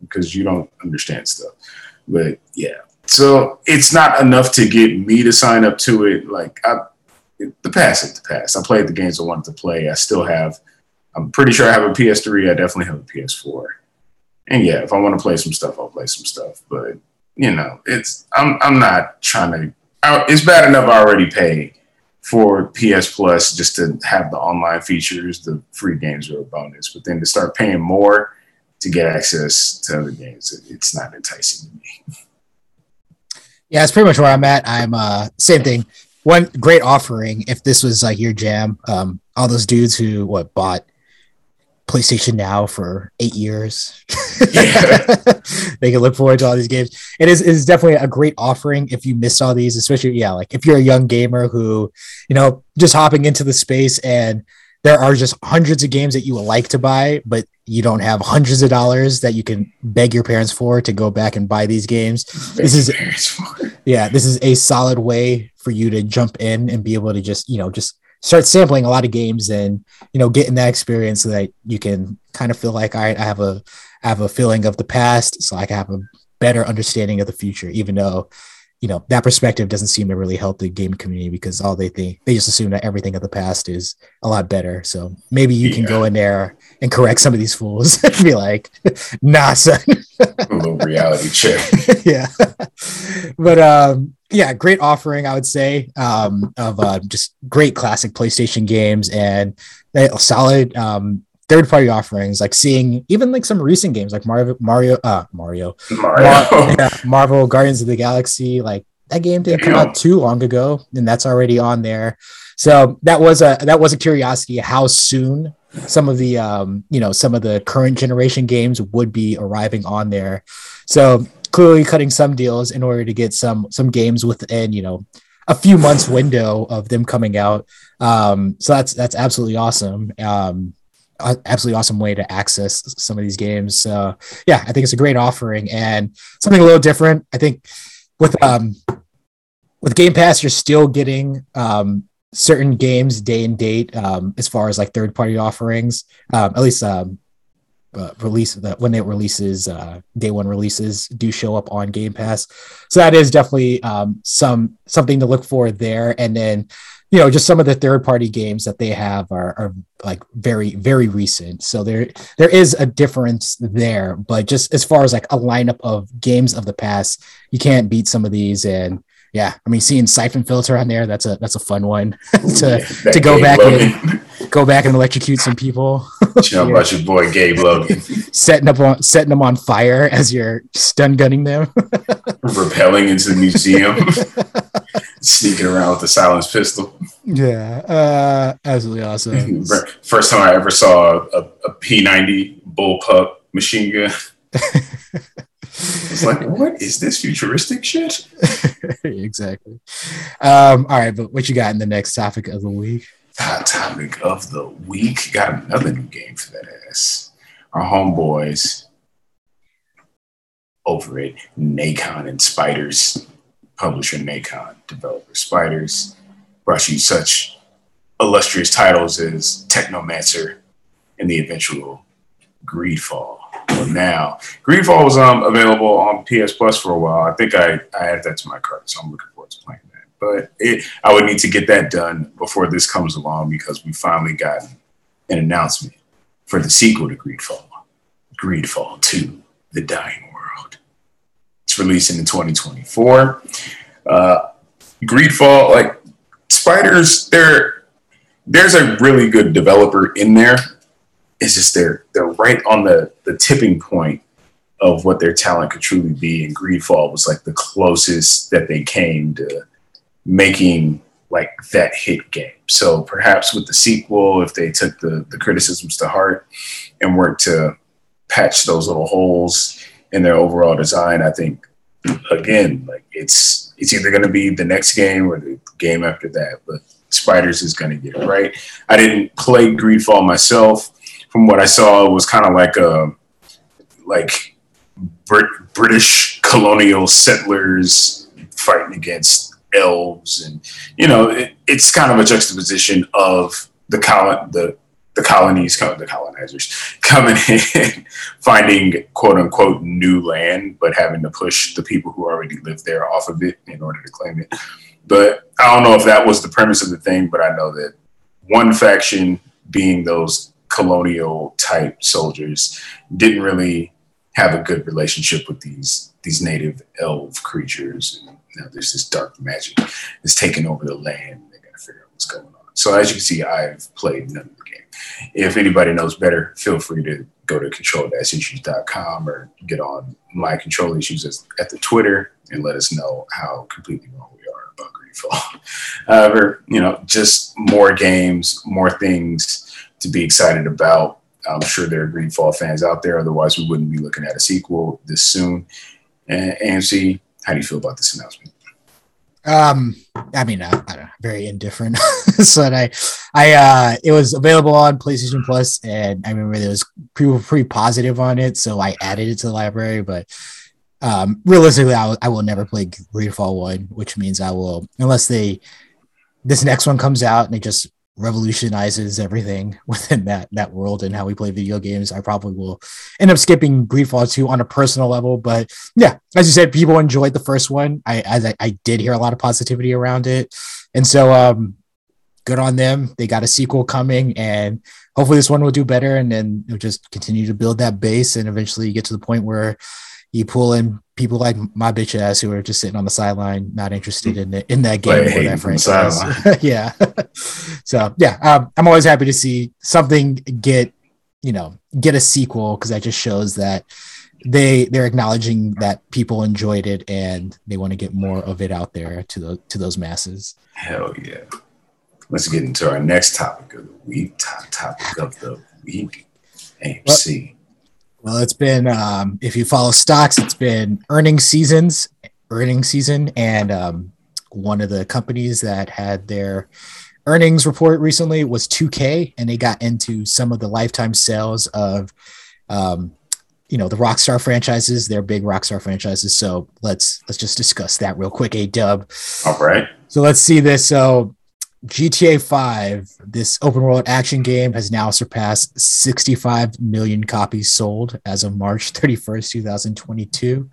Because you don't understand stuff. But yeah, so it's not enough to get me to sign up to it. Like I, the past is the past. I played the games I wanted to play. I still have I'm pretty sure I have a PS3. I definitely have a PS4. And yeah, if I want to play some stuff, I'll play some stuff. But you know, it's I'm I'm not trying to. I, it's bad enough I already pay for PS Plus just to have the online features. The free games are a bonus, but then to start paying more to get access to other games, it, it's not enticing to me. Yeah, it's pretty much where I'm at. I'm uh same thing. One great offering if this was like your jam. Um, all those dudes who what bought PlayStation Now for eight years. Yeah. they can look forward to all these games. It is is definitely a great offering if you missed all these, especially yeah, like if you're a young gamer who, you know, just hopping into the space and there are just hundreds of games that you would like to buy, but you don't have hundreds of dollars that you can beg your parents for to go back and buy these games. Beg this is yeah, this is a solid way for you to jump in and be able to just, you know, just start sampling a lot of games and you know getting that experience so that you can kind of feel like all right i have a I have a feeling of the past so i can have a better understanding of the future even though you know that perspective doesn't seem to really help the game community because all they think they just assume that everything of the past is a lot better. So maybe you can go in there and correct some of these fools and be like nah son. A little reality check. yeah. But um yeah great offering i would say um of uh just great classic playstation games and they solid um third party offerings like seeing even like some recent games like mario mario uh mario. Mario. Mar- yeah, marvel guardians of the galaxy like that game didn't come out too long ago and that's already on there. So that was a that was a curiosity how soon some of the um you know some of the current generation games would be arriving on there. So clearly cutting some deals in order to get some some games within you know a few months window of them coming out. Um so that's that's absolutely awesome. Um absolutely awesome way to access some of these games. So yeah i think it's a great offering and something a little different. I think with um with game pass you're still getting um certain games day and date um as far as like third party offerings um at least um uh, release that when it releases uh day one releases do show up on game pass. So that is definitely um some something to look for there. And then you know just some of the third party games that they have are, are like very very recent. So there there is a difference there. But just as far as like a lineup of games of the past you can't beat some of these. And yeah i mean seeing siphon filter on there that's a that's a fun one to That to go back Logan. go back and electrocute some people you know about your boy Gabe Logan setting up on setting them on fire as you're stun gunning them repelling into the museum, sneaking around with the silenced pistol. yeah uh absolutely awesome First time I ever saw a, a P90 bullpup machine gun. It's like, what is this futuristic shit? exactly um all right but what you got in the next topic of the week Hot topic of the week. Got another new game for that ass. Our homeboys over at Nacon and Spiders, publisher Nacon, developer Spiders, brought you such illustrious titles as Technomancer and the eventual Greedfall. Well, now, Greedfall was um, available on PS Plus for a while. I think I, I added that to my cart, so I'm looking forward to playing that. But it, I would need to get that done before this comes along because we finally got an announcement for the sequel to Greedfall, Greedfall 2, The Dying World. It's releasing in 2024. Uh, Greedfall, like Spiders, there, there's a really good developer in there. It's just they're they're right on the the tipping point of what their talent could truly be. And Greedfall was like the closest that they came to making like that hit game. So perhaps with the sequel, if they took the the criticisms to heart and worked to patch those little holes in their overall design, I think again, like it's it's either going to be the next game or the game after that. But Spiders is going to get it right. I didn't play Greedfall myself. From what I saw, it was kind of like a like Brit- British colonial settlers fighting against elves, and you know, it, it's kind of a juxtaposition of the colon the the colonies, coming, the colonizers coming in, finding quote unquote new land, but having to push the people who already live there off of it in order to claim it. But I don't know if that was the premise of the thing, but I know that one faction, being those colonial type soldiers, didn't really have a good relationship with these these native elf creatures. And you know, there's this dark magic that's taking over the land. They got to figure out what's going on. So as you can see, I've played none of the game. If anybody knows better, feel free to go to control-issues.com or get on my control issues at the Twitter and let us know how completely wrong we are about Greedfall. However, you know, just more games, more things to be excited about. I'm sure there are Greedfall fans out there. Otherwise, we wouldn't be looking at a sequel this soon. And AMC, how do you feel about this announcement? Um, I mean, uh, I don't know, very indifferent. so that I, I, uh, it was available on PlayStation Plus, and I remember there was people pretty positive on it, so I added it to the library. But um, realistically, I, I will never play Greedfall One, which means I will, unless they, this next one comes out and they just revolutionizes everything within that that world and how we play video games. I probably will end up skipping Greedfall 2 on a personal level, but yeah, as you said, people enjoyed the first one. I as I, I did hear a lot of positivity around it, and so um, good on them. They got a sequel coming, and hopefully this one will do better, and then just continue to build that base, and eventually get to the point where you pull in people like my bitch ass who are just sitting on the sideline, not interested in it, in that game or that franchise. yeah. so yeah, um, I'm always happy to see something get, you know, get a sequel because that just shows that they they're acknowledging that people enjoyed it and they want to get more of it out there to the to those masses. Hell yeah. Let's get into our next topic of the week. Top topic of the week. AMC. Well, well, it's been um, if you follow stocks, it's been earnings seasons, earnings season, and um, one of the companies that had their earnings report recently was 2K, and they got into some of the lifetime sales of, um, you know, the Rockstar franchises. They're big Rockstar franchises. So let's let's just discuss that real quick. A dub. All right. So let's see this. So GTA 5, this open world action game, has now surpassed 65 million copies sold as of March 31st, 2022.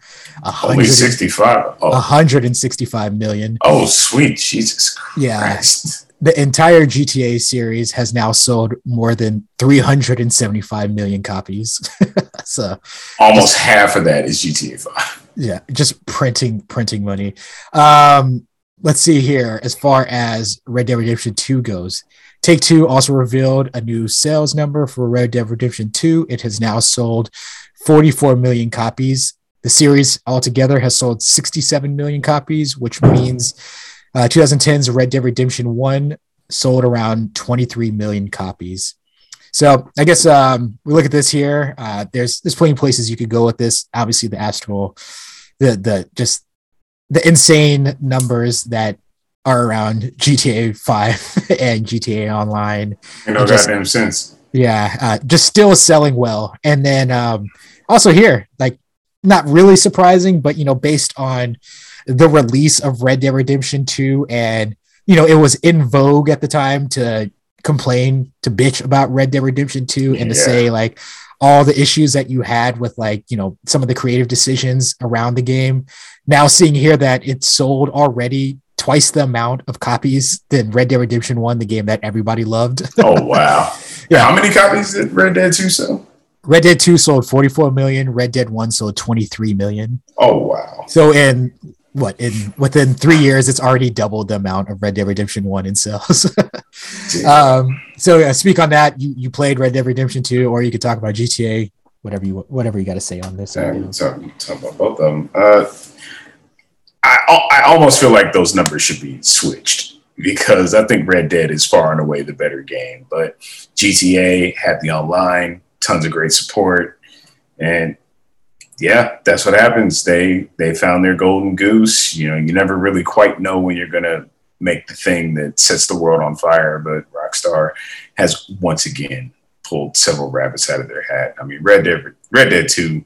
Only 65. Oh. 165 million. Oh, sweet. Jesus Christ. Yeah. The entire GTA series has now sold more than 375 million copies. so almost just, half of that is GTA 5. Yeah, just printing printing money. Um let's see here as far as Red Dead Redemption 2 goes. Take Two also revealed a new sales number for Red Dead Redemption 2. It has now sold 44 million copies. The series altogether has sold 67 million copies, which means uh, 2010's Red Dead Redemption 1 sold around 23 million copies. So I guess um, we look at this here. Uh, there's there's plenty of places you could go with this. Obviously, the Astral, the the just the insane numbers that are around GTA 5 and GTA Online. You know, just, goddamn sense. Yeah, uh, just still selling well. And then um, also here, like, not really surprising, but, you know, based on the release of Red Dead Redemption 2, and, you know, it was in vogue at the time to complain, to bitch about Red Dead Redemption 2 and yeah. to say, like, all the issues that you had with like you know some of the creative decisions around the game. Now seeing here that it's sold already twice the amount of copies than red dead redemption 1 the game that everybody loved. Oh wow. Yeah. How many copies did red dead 2 sell? Red dead 2 sold 44 million. Red dead 1 sold 23 million. Oh wow. So in what in within three years it's already doubled the amount of red dead redemption 1 in sales. Um, so yeah speak on that. You you played red dead redemption 2 or you could talk about gta whatever you whatever you got to say on this. Yeah, talk, talk about both of them uh, I, I almost feel like those numbers should be switched because I think Red Dead is far and away the better game. But GTA had the online, tons of great support, and yeah, that's what happens. They they found their golden goose. You know, you never really quite know when you're gonna make the thing that sets the world on fire. But Rockstar has once again pulled several rabbits out of their hat. I mean, Red Dead Red Dead Two,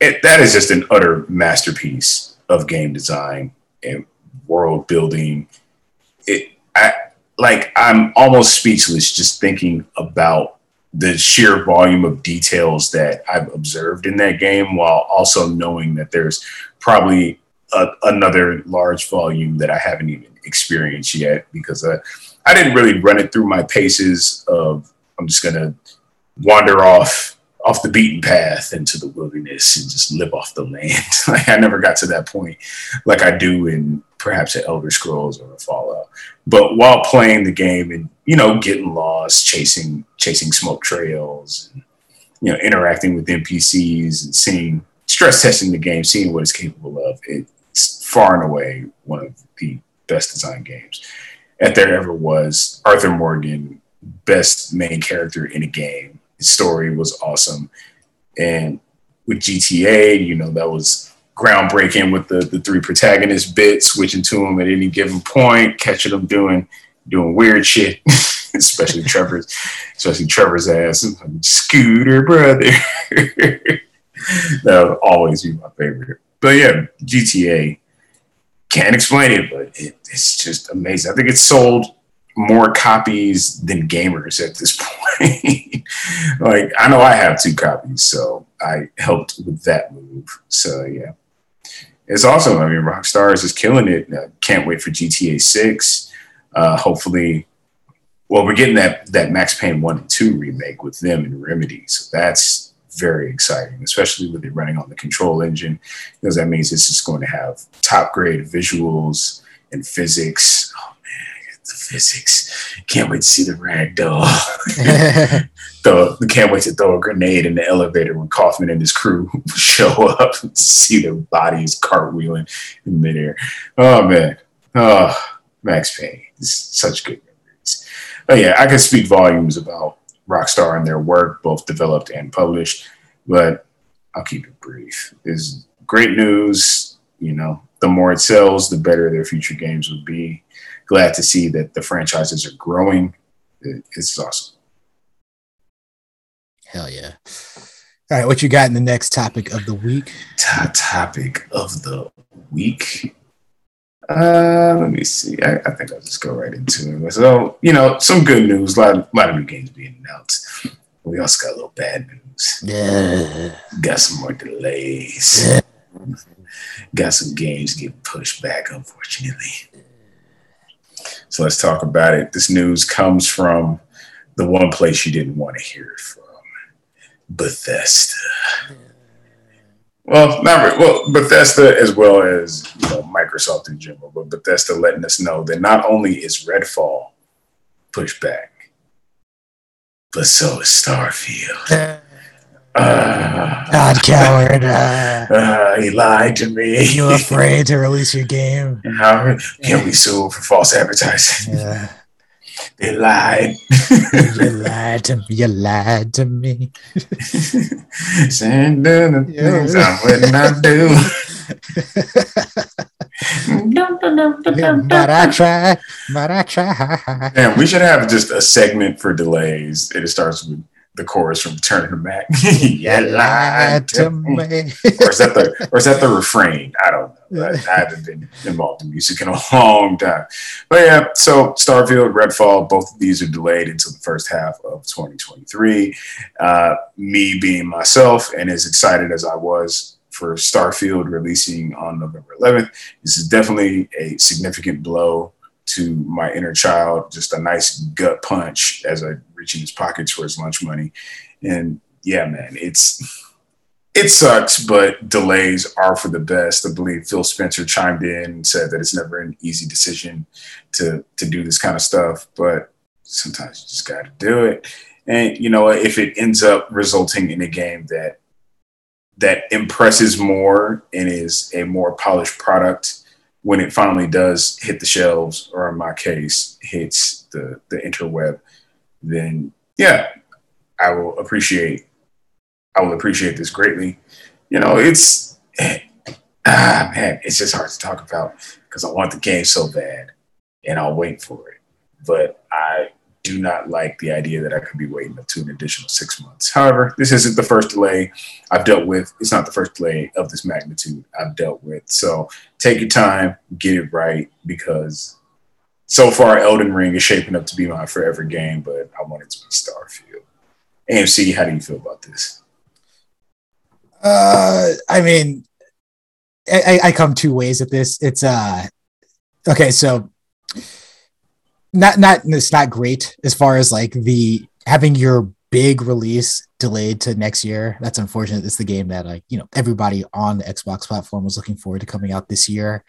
it, that is just an utter masterpiece of game design and world building. It I like I'm almost speechless just thinking about the sheer volume of details that I've observed in that game, while also knowing that there's probably a, another large volume that I haven't even experienced yet because uh, I didn't really run it through my paces of I'm just gonna wander off off the beaten path into the wilderness and just live off the land. like I never got to that point like I do in perhaps an Elder Scrolls or a Fallout. But while playing the game and you know getting lost, chasing chasing smoke trails, and, you know interacting with NPCs and seeing stress testing the game, seeing what it's capable of, it's far and away one of the best design games that there ever was. Arthur Morgan, best main character in a game his story was awesome. And with GTA, you know, that was groundbreaking with the, the three protagonist bits, switching to them at any given point, catching them doing doing weird shit, especially Trevor's, especially Trevor's ass, Scooter brother. that would always be my favorite. But yeah, GTA can't explain it, but it, it's just amazing. I think it's sold more copies than gamers at this point. like I know I have two copies, so I helped with that move. So yeah, it's awesome. I mean, Rockstar is killing it. Uh, can't wait for GTA Six. Uh, hopefully, well, we're getting that that Max Payne one and two remake with them and Remedy, so that's very exciting, especially with it running on the Control engine, because that means it's just going to have top grade visuals and physics. Oh, man, the physics. Can't wait to see the ragdoll. the, can't wait to throw a grenade in the elevator when Kaufman and his crew show up and see their bodies cartwheeling in midair. Oh man. Oh, Max Payne. Such good memories. But yeah, I could speak volumes about Rockstar and their work, both developed and published, but I'll keep it brief. Is great news, you know, the more it sells, the better their future games would be glad to see that the franchises are growing. It's awesome. Hell yeah. All right, what you got in the next topic of the week? Top topic of the week. Uh, let me see. I, I, think I'll just go right into it. So, you know, some good news. A lot, a lot of new games being announced. We also got a little bad news. Yeah. Got some more delays. Yeah. Got some games getting pushed back, unfortunately. So let's talk about it. This news comes from the one place you didn't want to hear it from Bethesda. Well, not really. well Bethesda as well as you know Microsoft in general, but Bethesda letting us know that not only is Redfall pushed back, but so is Starfield. Uh, God, coward! Uh, uh, he lied to me. Are you afraid to release your game? How can we sue for false advertising? Yeah. They lied. you lied to me. You lied to me. Saying the things I would not do. but I try. But I try. Damn, we should have just a segment for delays. It starts with the chorus from Turn to Mac. you lied to me. or is that the or is that the refrain? I don't know. I, I, haven't been involved in music in a long time. But yeah, so Starfield, Redfall, both of these are delayed until the first half of 2023. Uh, me being myself and as excited as I was for Starfield releasing on November 11th, this is definitely a significant blow to my inner child, just a nice gut punch as I reach in his pockets for his lunch money. And yeah, man, it's it sucks, but delays are for the best. I believe Phil Spencer chimed in and said that it's never an easy decision to to do this kind of stuff, but sometimes you just got to do it. And you know, if it ends up resulting in a game that that impresses more and is a more polished product when it finally does hit the shelves, or in my case, hits the the interweb, then yeah, I will appreciate I will appreciate this greatly. You know, it's ah man, it's just hard to talk about because I want the game so bad, and I'll wait for it. But I do not like the idea that I could be waiting up to an additional six months. However, this isn't the first delay I've dealt with. It's not the first delay of this magnitude I've dealt with. So take your time, get it right, because so far Elden Ring is shaping up to be my forever game, but I want it to be Starfield. AMC, how do you feel about this? Uh, I mean, I, I come two ways at this. It's uh, okay. So not not it's not great as far as like the having your big release delayed to next year. That's unfortunate. It's the game that like you know everybody on the Xbox platform was looking forward to coming out this year.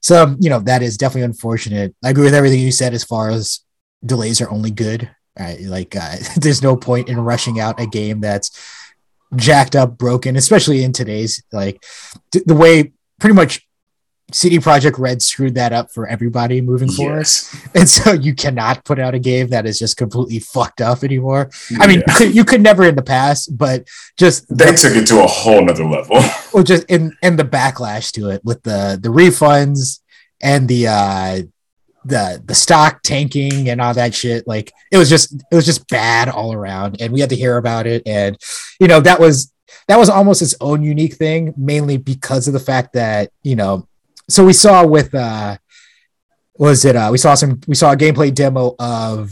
So you know that is definitely unfortunate. I agree with everything you said as far as delays are only good. Right? Like uh, there's no point in rushing out a game that's jacked up, broken, especially in today's like the way pretty much CD Projekt Red screwed that up for everybody moving yes. forward. And so you cannot put out a game that is just completely fucked up anymore. Yeah. I mean, you could never in the past, but just they the, took it to a whole nother level. Well, just in and the backlash to it with the the refunds and the uh the the stock tanking and all that shit. Like it was just it was just bad all around. And we had to hear about it. And you know, that was that was almost its own unique thing, mainly because of the fact that, you know, so we saw with uh was it uh we saw some we saw a gameplay demo of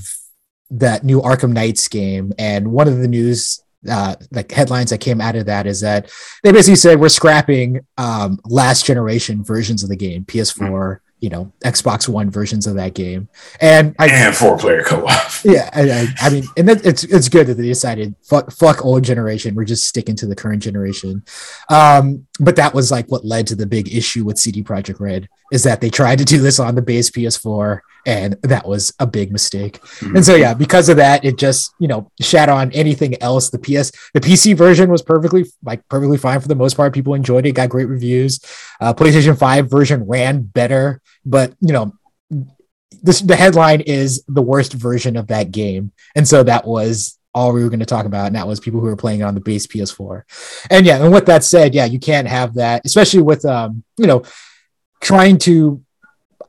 that new Arkham Knights game. And one of the news uh like headlines that came out of that is that they basically said we're scrapping um last generation versions of the game PS4 you know Xbox One versions of that game, and I, and four player co op. Yeah, I, I, mean, and that, it's it's good that they decided fuck fuck old generation. We're just sticking to the current generation. Um, but that was like what led to the big issue with CD Projekt Red is that they tried to do this on the base PS4, and that was a big mistake. Mm-hmm. And so yeah, because of that, it just you know shat on anything else. The PS the PC version was perfectly like perfectly fine for the most part. People enjoyed it, got great reviews. Uh, PlayStation Five version ran better but you know this the headline is the worst version of that game and so that was all we were going to talk about and that was people who were playing it on the base ps4 and yeah and with that said yeah you can't have that especially with um you know trying to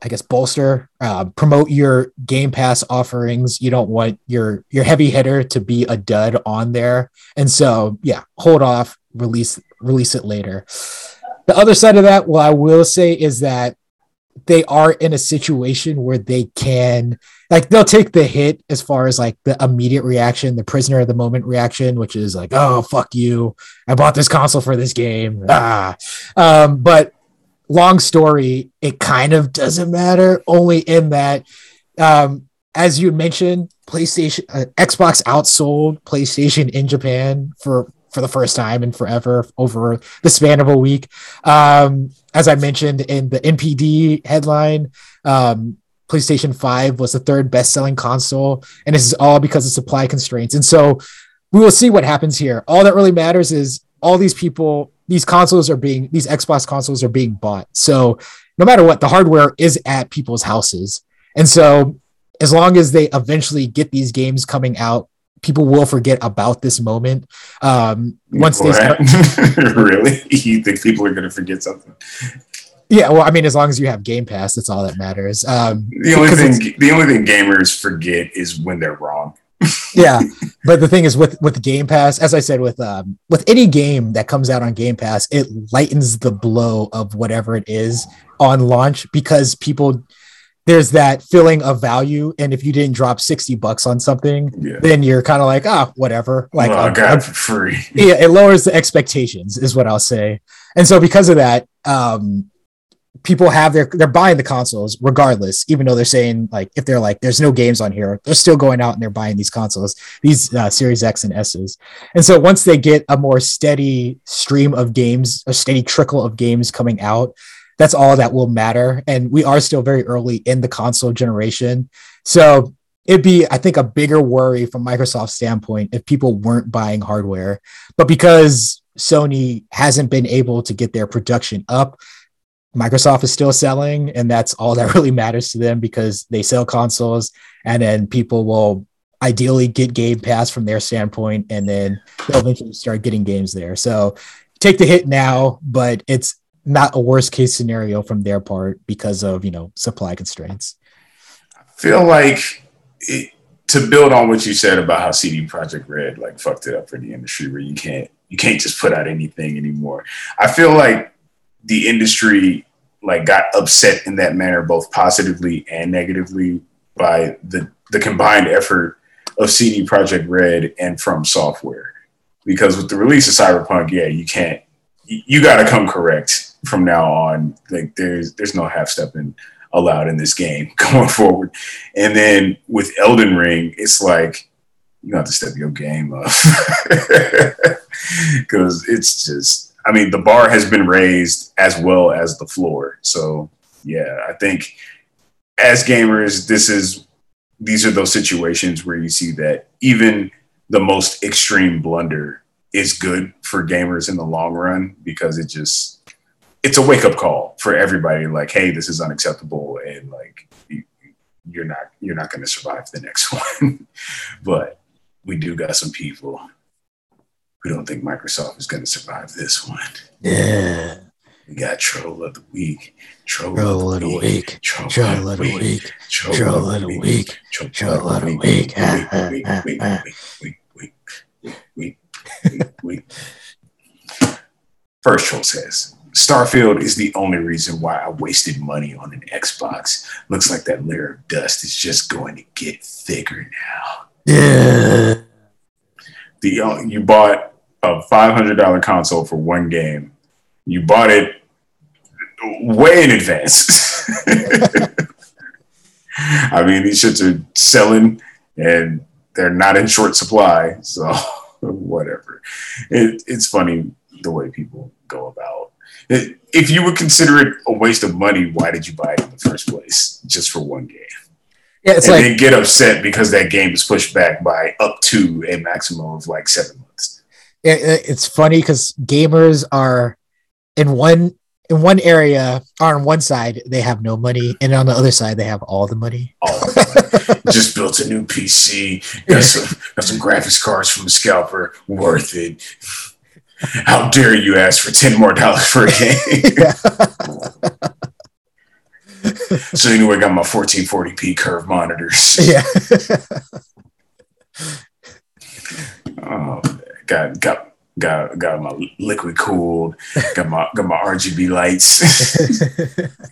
i guess bolster uh, promote your game pass offerings you don't want your your heavy hitter to be a dud on there and so yeah hold off release release it later the other side of that what i will say is that they are in a situation where they can like they'll take the hit as far as like the immediate reaction, the prisoner of the moment reaction, which is like, oh fuck you, I bought this console for this game. Ah. Um, but long story, it kind of doesn't matter, only in that um, as you mentioned, PlayStation uh, Xbox outsold PlayStation in Japan for for the first time in forever over the span of a week. Um, as I mentioned in the NPD headline, um, PlayStation 5 was the third best selling console, and this is all because of supply constraints. And so we will see what happens here. All that really matters is all these people, these consoles are being, these Xbox consoles are being bought. So no matter what, the hardware is at people's houses. And so as long as they eventually get these games coming out people will forget about this moment um, once they start. really, you think people are going to forget something? Yeah, well, I mean, as long as you have Game Pass, that's all that matters. Um, the only thing, the only thing gamers forget is when they're wrong. yeah, but the thing is, with with Game Pass, as I said, with um, with any game that comes out on Game Pass, it lightens the blow of whatever it is on launch because people there's that feeling of value. And if you didn't drop 60 bucks on something, yeah. then you're kind of like, ah, oh, whatever. Like, well, I got for free. yeah, it lowers the expectations, is what I'll say. And so because of that, um, people have their they're buying the consoles regardless, even though they're saying like if they're like there's no games on here, they're still going out and they're buying these consoles, these uh, Series X and S's. And so once they get a more steady stream of games, a steady trickle of games coming out, that's all that will matter. And we are still very early in the console generation. So it'd be, I think, a bigger worry from Microsoft's standpoint if people weren't buying hardware. But because Sony hasn't been able to get their production up, Microsoft is still selling, and that's all that really matters to them because they sell consoles, and then people will ideally get Game Pass from their standpoint, and then they'll eventually start getting games there. So take the hit now, but it's not a worst case scenario from their part because of you know supply constraints. I feel like it, to build on what you said about how CD Projekt Red like fucked it up for the industry, where you can't you can't just put out anything anymore. I feel like the industry like got upset in that manner, both positively and negatively, by the the combined effort of CD Projekt Red and From Software. Because with the release of Cyberpunk, yeah, you can't you, you got to come correct from now on. Like there's there's no half stepping allowed in this game going forward. And then with Elden Ring, it's like you have to step your game up because it's just. I mean, the bar has been raised as well as the floor. So yeah, I think as gamers, this is these are those situations where you see that even the most extreme blunder is good for gamers in the long run because it just it's a wake up call for everybody. Like, hey, this is unacceptable, and like you, you're not you're not going to survive the next one. but we do got some people who don't think Microsoft is going to survive this one. Yeah. We got troll of the week, troll, Troll of the week, troll of the week, troll of the week, troll of the week. Ah, ah, ah, ah. week, week, week, week, week. First troll says, Starfield is the only reason why I wasted money on an Xbox. Looks like that layer of dust is just going to get thicker now. Yeah. The uh, you bought a five hundred dollar console for one game. You bought it way in advance. I mean, these shits are selling and they're not in short supply. So whatever. It, it's funny the way people go about. It, if you would consider it a waste of money, why did you buy it in the first place? Just for one game. Yeah, it's and like then get upset because that game is pushed back by up to a maximum of like seven months. It, it- it's funny because gamers are in one in one area on one side they have no money and on the other side they have all the money Oh, just built a new PC. Got some, got some graphics cards from the scalper. Worth it. How dare you ask for ten more dollars for a game? so anyway, got my 1440p curve monitors. yeah Oh, got got got got my liquid cooled. Got my got my RGB lights.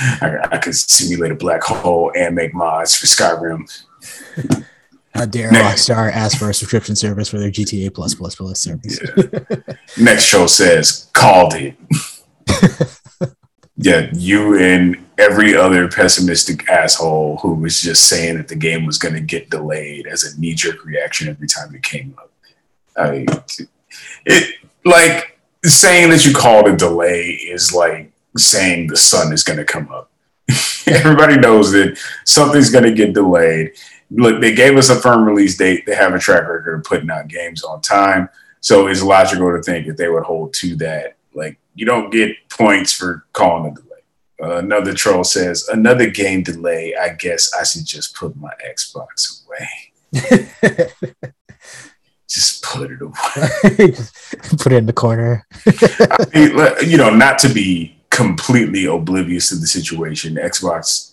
I, I could simulate a black hole and make mods for Skyrim. how dare rockstar ask for a subscription service for their gta plus plus plus service Next show says called it. yeah, you and every other pessimistic asshole who was just saying that the game was going to get delayed as a knee jerk reaction every time it came up. I it like saying that you called a delay is like saying the sun is going to come up. Everybody knows that something's going to get delayed. Look, they gave us a firm release date. They have a track record of putting out games on time. So it's logical to think that they would hold to that. Like, you don't get points for calling a delay. Uh, another troll says, another game delay. I guess I should just put my Xbox away. Just put it away. Just put it in the corner I mean, you know, not to be completely oblivious to the situation, Xbox,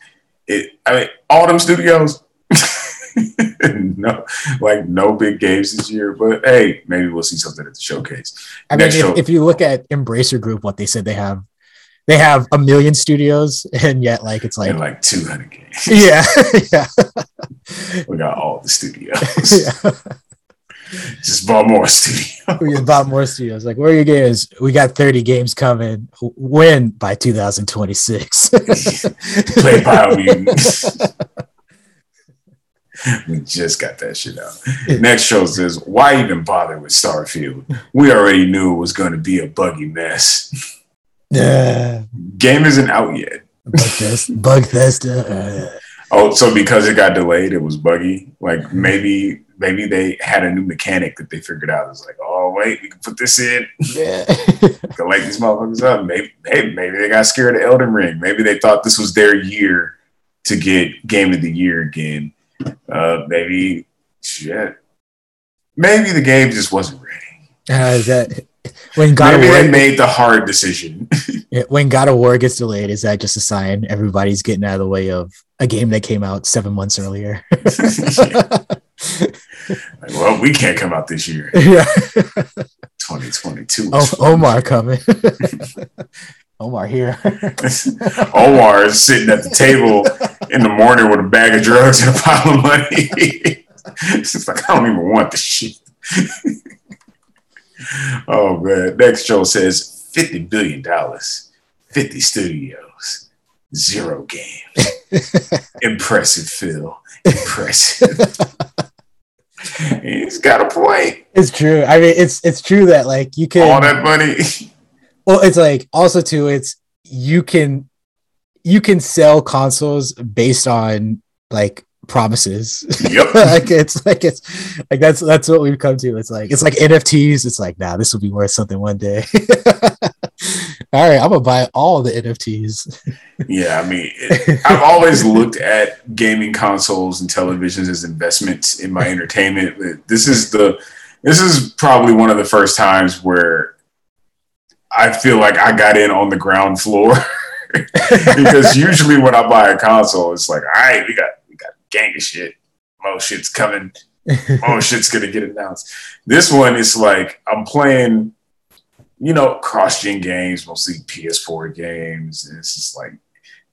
it, I mean, all them studios, no, like no big games this year, but hey, maybe we'll see something at the showcase. i mean Next if, show- if you look at embracer group what they said they have they have a million studios and yet like it's like and like 200 games. yeah yeah We got all the studios. yeah Just bought more studios. we bought more studios. Like, where are your games? We got 30 games coming. When by 2026. Play Biomutant. we just got that shit out. Next show says, why even bother with Starfield? We already knew it was going to be a buggy mess. yeah. Game isn't out yet. Bugfest. Bugfest. Uh, Oh, so because it got delayed, it was buggy. Like maybe maybe they had a new mechanic that they figured out. It's like, oh wait, we can put this in. Yeah. can light these motherfuckers up. Maybe, maybe maybe they got scared of Elden Ring. Maybe they thought this was their year to get Game of the Year again. Uh, maybe shit. Maybe the game just wasn't ready. Uh, is that when God maybe of War they made the hard decision. when God of War gets delayed, is that just a sign everybody's getting out of the way of a game that came out seven months earlier? Like, well, we can't come out this year. yeah. 2022. Oh, Omar coming. Omar here. Omar is sitting at the table in the morning with a bag of drugs and a pile of money. it's like I don't even want this shit. oh man. Next Joe says fifty billion dollars, fifty studios, zero games. Impressive, Phil. Impressive. He's got a point. It's true. I mean, it's it's true that like you can All that money. well it's like also too it's you can you can sell consoles based on like promises Yep. like it's like it's like that's that's what we've come to it's like it's like nfts it's like nah this will be worth something one day all right i'm gonna buy all the nfts Yeah, I mean, it, I've always looked at gaming consoles and televisions as investments in my entertainment. This is the this is probably one of the first times where I feel like I got in on the ground floor because usually when I buy a console, it's like, all right, we got we got a gang of shit. More shit's coming. More shit's gonna get announced. This one is like I'm playing, you know, cross-gen games, mostly PS4 games. And it's just like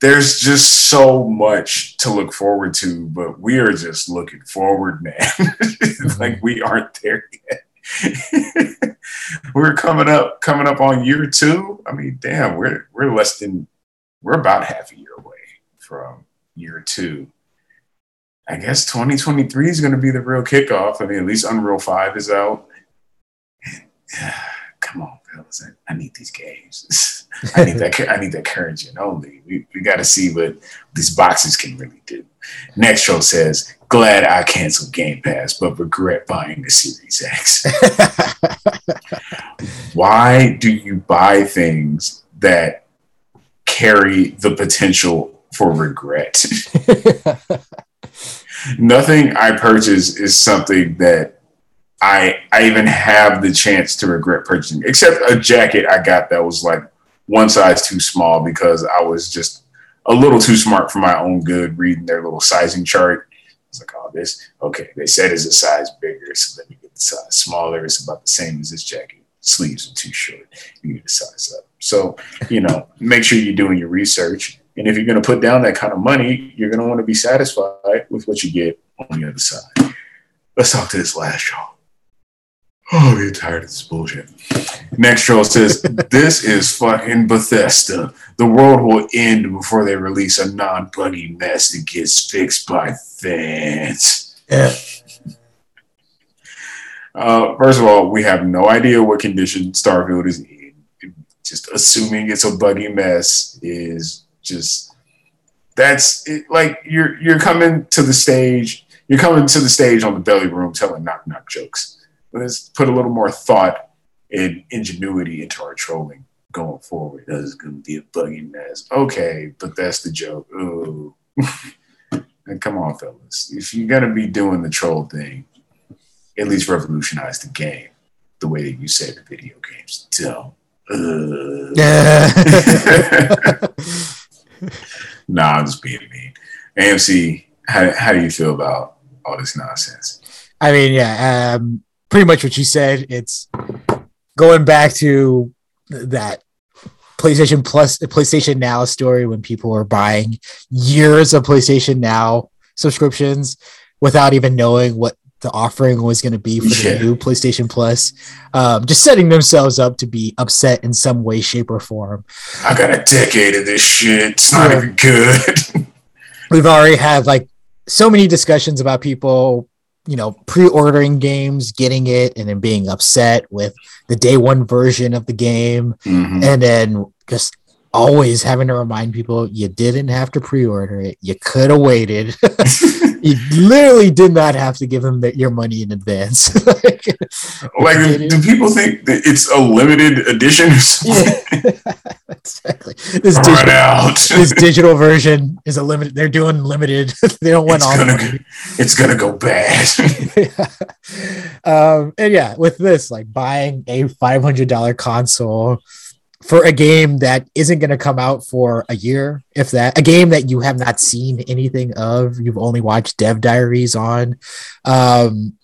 there's just so much to look forward to, but we are just looking forward, man. like mm-hmm. we aren't there yet. we're coming up, coming up on year two. I mean, damn, we're we're less than we're about half a year away from year two. I guess 2023 is going to be the real kickoff. I mean, at least Unreal 5 is out. Come on, fellas. I, I need these games. I need that. I need that current gen only. We, we got to see what these boxes can really do. Next show says, "Glad I canceled Game Pass, but regret buying the Series X." Why do you buy things that carry the potential for regret? Nothing I purchase is something that I I even have the chance to regret purchasing, except a jacket I got that was like one size too small because I was just a little too smart for my own good reading their little sizing chart. It's like, oh, this okay. They said it's a size bigger, so let me get the size smaller. It's about the same as this jacket. Sleeves are too short. You need to size up. So you know, make sure you're doing your research. And if you're going to put down that kind of money, you're going to want to be satisfied with what you get on the other side. Let's talk to this last show. Oh, I'm tired of this bullshit. Next troll says, This is fucking Bethesda. The world will end before they release a non buggy mess that gets fixed by fans. yeah. Uh, first of all, we have no idea what condition Starfield is in. Just assuming it's a buggy mess is just that's it, like you're you're coming to the stage. You're coming to the stage on the belly room telling knock knock jokes. Let's put a little more thought and ingenuity into our trolling going forward. This is going to be a buggy mess. Okay, but that's the joke. Ooh. and come on, fellas. If you're going to be doing the troll thing, at least revolutionize the game the way that you said the video games don't. Ugh. nah, I'm just being mean. AMC, how, how do you feel about all this nonsense? I mean, yeah, um, pretty much what you said. It's going back to that PlayStation Plus, PlayStation Now story when people are buying years of PlayStation Now subscriptions without even knowing what the offering was going to be for Yeah. the new PlayStation Plus, um, just setting themselves up to be upset in some way, shape, or form. I got a decade of this shit. It's not Yeah. even good. we've already had like so many discussions about people you know pre-ordering games getting it and then being upset with the day one version of the game Mhm. and then just always having to remind people you didn't have to pre-order it. You could have waited. you literally did not have to give them the, your money in advance. like, like do, people think that it's a limited edition? yeah, exactly. This digital, out. this digital version is a limited. They're doing limited. they don't want it's all. Gonna, it's gonna go bad. um, and yeah, with this, like buying a five hundred dollar console for a game that isn't going to come out for a year, if that, a game that you have not seen anything of, you've only watched Dev Diaries on. Um,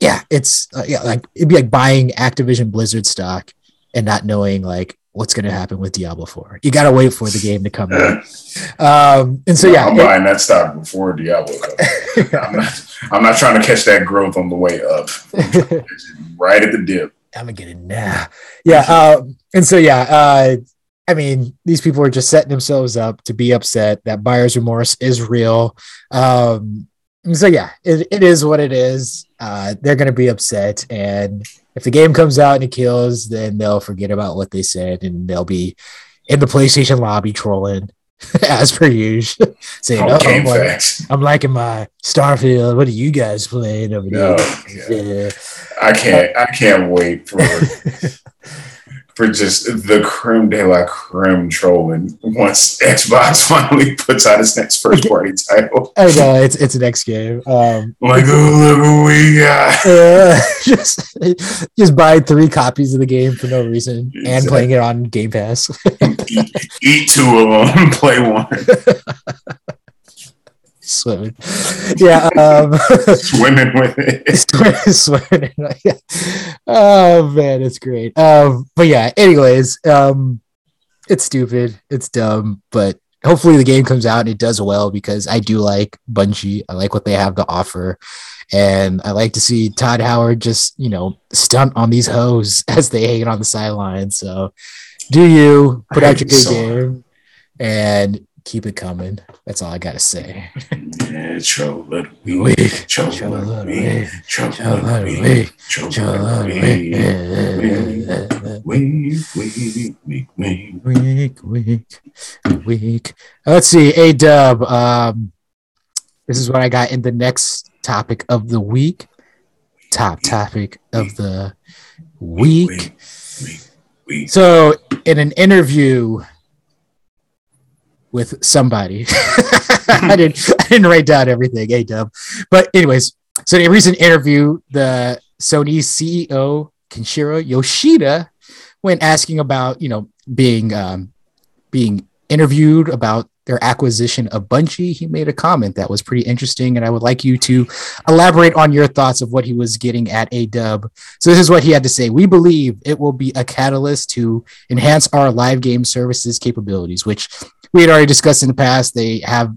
yeah, it's uh, yeah, like it'd be like buying Activision Blizzard stock and not knowing like what's going to happen with Diablo 4. You got to wait for the game to come out. Um, and so, yeah, I'm it, buying that stock before Diablo comes. I'm, not, I'm not trying to catch that growth on the way up. right at the dip. I'm gonna get it now. Yeah. Uh, and so, yeah, uh, I mean, these people are just setting themselves up to be upset that buyer's remorse is real. Um, so yeah, it, it is what it is. Uh, they're gonna be upset, and if the game comes out and it kills, then they'll forget about what they said, and they'll be in the PlayStation lobby trolling as per usual, saying, oh, I'm, like, I'm, liking my Starfield. What are you guys playing over there?" Oh, yeah. I can't. I can't wait for for just the creme de la creme trolling once Xbox finally puts out its next first party title. I know it's it's an X game. Um, like, oh look what we got! Uh, just just buy three copies of the game for no reason exactly. and playing it on Game Pass. eat, eat two of them, play one swimming. Yeah, um, swimming with it. swimming. oh man, it's great. Um, but yeah, anyways, um, it's stupid, it's dumb, but hopefully the game comes out and it does well because I do like Bungie. I like what they have to offer. And I like to see Todd Howard just, you know, stunt on these hoes as they hang on the sidelines. So do you put out your good so. game and keep it coming. That's all I gotta say. Yeah, show week, show week, show week, show little week, week, week, week, week, week. Let's see, a dub. Um, this is what I got in the next topic of the week. Top topic of the week. So, in an interview with somebody. I didn't I didn't write down everything, a dub. But anyways, so in a recent interview, the Sony CEO Kenichiro Yoshida, when asking about you know being um, being interviewed about their acquisition of Bungie, he made a comment that was pretty interesting, and I would like you to elaborate on your thoughts of what he was getting at a dub. So this is what he had to say: We believe it will be a catalyst to enhance our live game services capabilities, which we had already discussed in the past. They have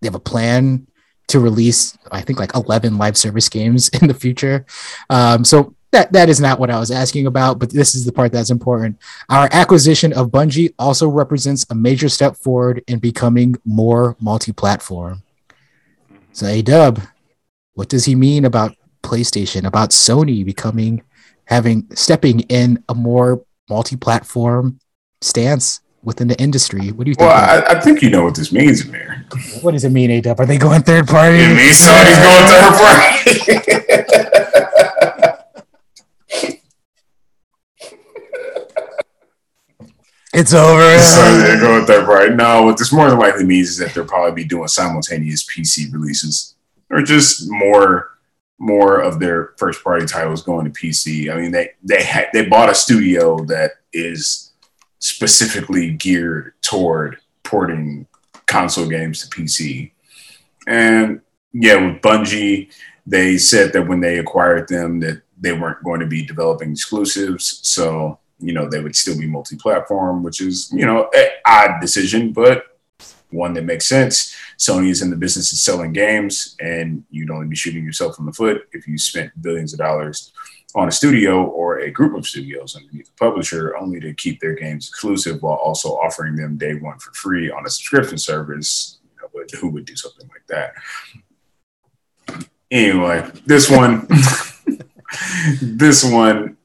they have a plan to release, I think, like eleven live service games in the future. Um, so that that is not what I was asking about, but this is the part that's important. Our acquisition of Bungie also represents a major step forward in becoming more multi-platform. So, a Dub, what does he mean about PlayStation, about Sony becoming having stepping in a more multi-platform stance within the industry. What do you think? Well, I, I, think you know what this means, Amir. What does it mean, A Dub? Are they going third party? It means Sony's going third party. it's over. So they're going third party. No, what this more than likely means is that they'll probably be doing simultaneous PC releases or just more more of their first party titles going to PC. I mean, they they ha- they bought a studio that is specifically geared toward porting console games to PC. And yeah, with Bungie, they said that when they acquired them that they weren't going to be developing exclusives. So, you know, they would still be multi-platform, which is, you know, an odd decision, but one that makes sense. Sony is in the business of selling games, and you'd only be shooting yourself in the foot if you spent billions of dollars on a studio or a group of studios underneath the publisher only to keep their games exclusive while also offering them day one for free on a subscription service. You know, but who would do something like that? Anyway, this one, this one,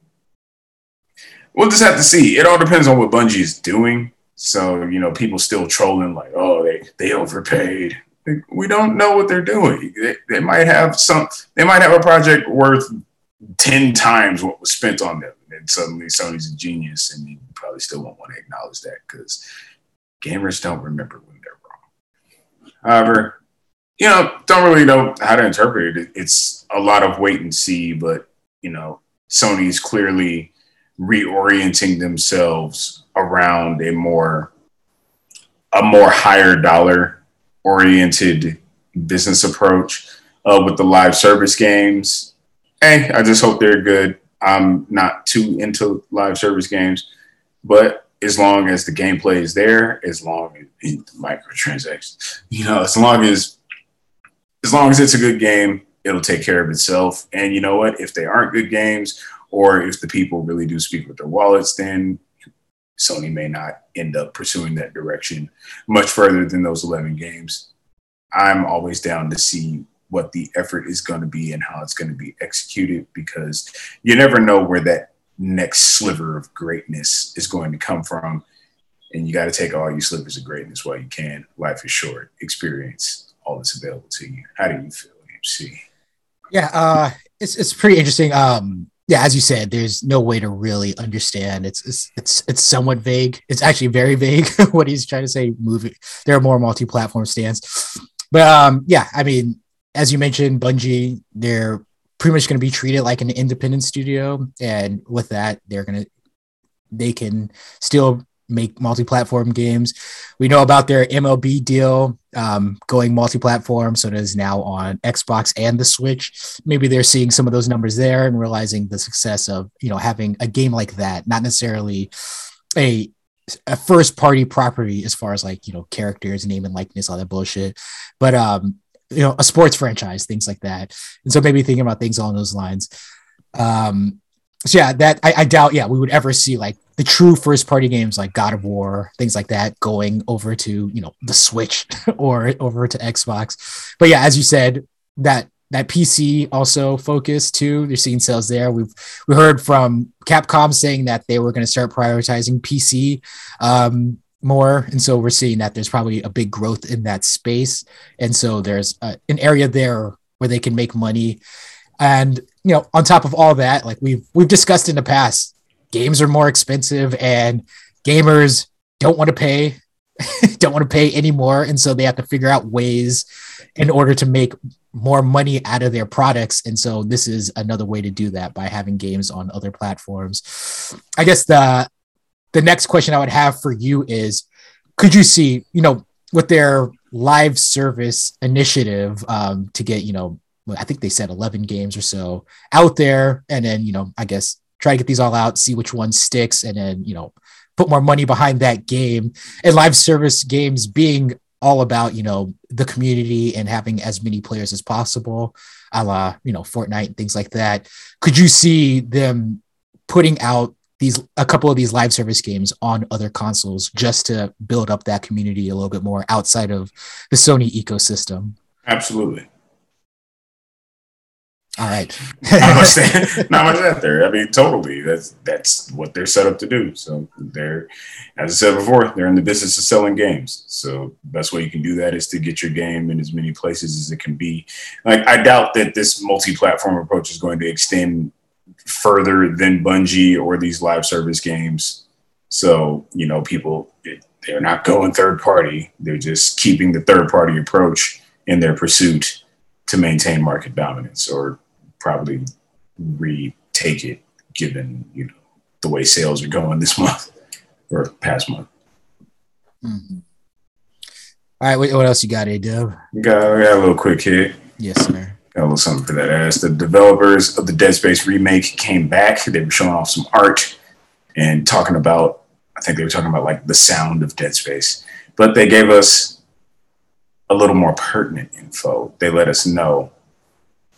we'll just have to see. It all depends on what Bungie is doing. So you know, people still trolling like, "Oh, they they overpaid." We don't know what they're doing. They, they might have some. They might have a project worth ten times what was spent on them, and suddenly Sony's a genius, and you probably still won't want to acknowledge that because gamers don't remember when they're wrong. However, you know, don't really know how to interpret it. It's a lot of wait and see, but you know, Sony's clearly reorienting themselves around a more a more higher dollar oriented business approach uh, with the live service games. Hey, I just hope they're good. I'm not too into live service games, but as long as the gameplay is there, as long as the microtransactions, you know, as long as as long as it's a good game, it'll take care of itself. And you know what? If they aren't good games, or if the people really do speak with their wallets, then Sony may not end up pursuing that direction much further than those 11 games. I'm always down to see what the effort is going to be and how it's going to be executed because you never know where that next sliver of greatness is going to come from. And you got to take all your slivers of greatness while you can. Life is short. Experience all that's available to you. How do you feel, MC? Yeah, uh, it's it's pretty interesting. Um, yeah, as you said, there's no way to really understand. It's it's it's, it's somewhat vague. It's actually very vague what he's trying to say. Movie, there are more multi-platform stands, but um, yeah, I mean, as you mentioned, Bungie, they're pretty much going to be treated like an independent studio, and with that, they're gonna they can still make multi-platform games. We know about their MLB deal um, going multi-platform, so it is now on Xbox and the Switch. Maybe they're seeing some of those numbers there and realizing the success of you know having a game like that, not necessarily a a first party property as far as like you know characters, name and likeness, all that bullshit, but um you know a sports franchise, things like that. And so maybe thinking about things along those lines. Um, so yeah, that I, I doubt yeah we would ever see like the true first party games like God of War, things like that, going over to you know the Switch or over to Xbox. But yeah, as you said, that that PC also focus too. They're seeing sales there. We've we heard from Capcom saying that they were going to start prioritizing PC um, more, and so we're seeing that there's probably a big growth in that space, and so there's a, an area there where they can make money. And you know, on top of all that, like we've we've discussed in the past, games are more expensive and gamers don't want to pay don't want to pay anymore. And so they have to figure out ways in order to make more money out of their products. And so this is another way to do that by having games on other platforms. I guess the the next question i would have for you is could you see you know with their live service initiative um, to get you know i think they said 11 games or so out there and then you know i guess try to get these all out, see which one sticks, and then you know put more money behind that game. And live service games being all about you know the community and having as many players as possible, a la you know Fortnite and things like that. Could you see them putting out these a couple of these live service games on other consoles just to build up that community a little bit more outside of the Sony ecosystem? Absolutely. All right. not, much, not much out there. I mean, totally. That's that's what they're set up to do. So they're, as I said before, they're in the business of selling games. So best way you can do that is to get your game in as many places as it can be. Like I doubt that this multi-platform approach is going to extend further than Bungie or these live service games. So you know, people they're not going third party. They're just keeping the third party approach in their pursuit to maintain market dominance or probably retake it given you know the way sales are going this month or past month. Mm-hmm. All right, what, what else you got, A Dub? Got, got a little quick hit. Yes, sir. A little something for that ass. The developers of the Dead Space remake came back. They were showing off some art and talking about, I think they were talking about like the sound of Dead Space, but they gave us a little more pertinent info. They let us know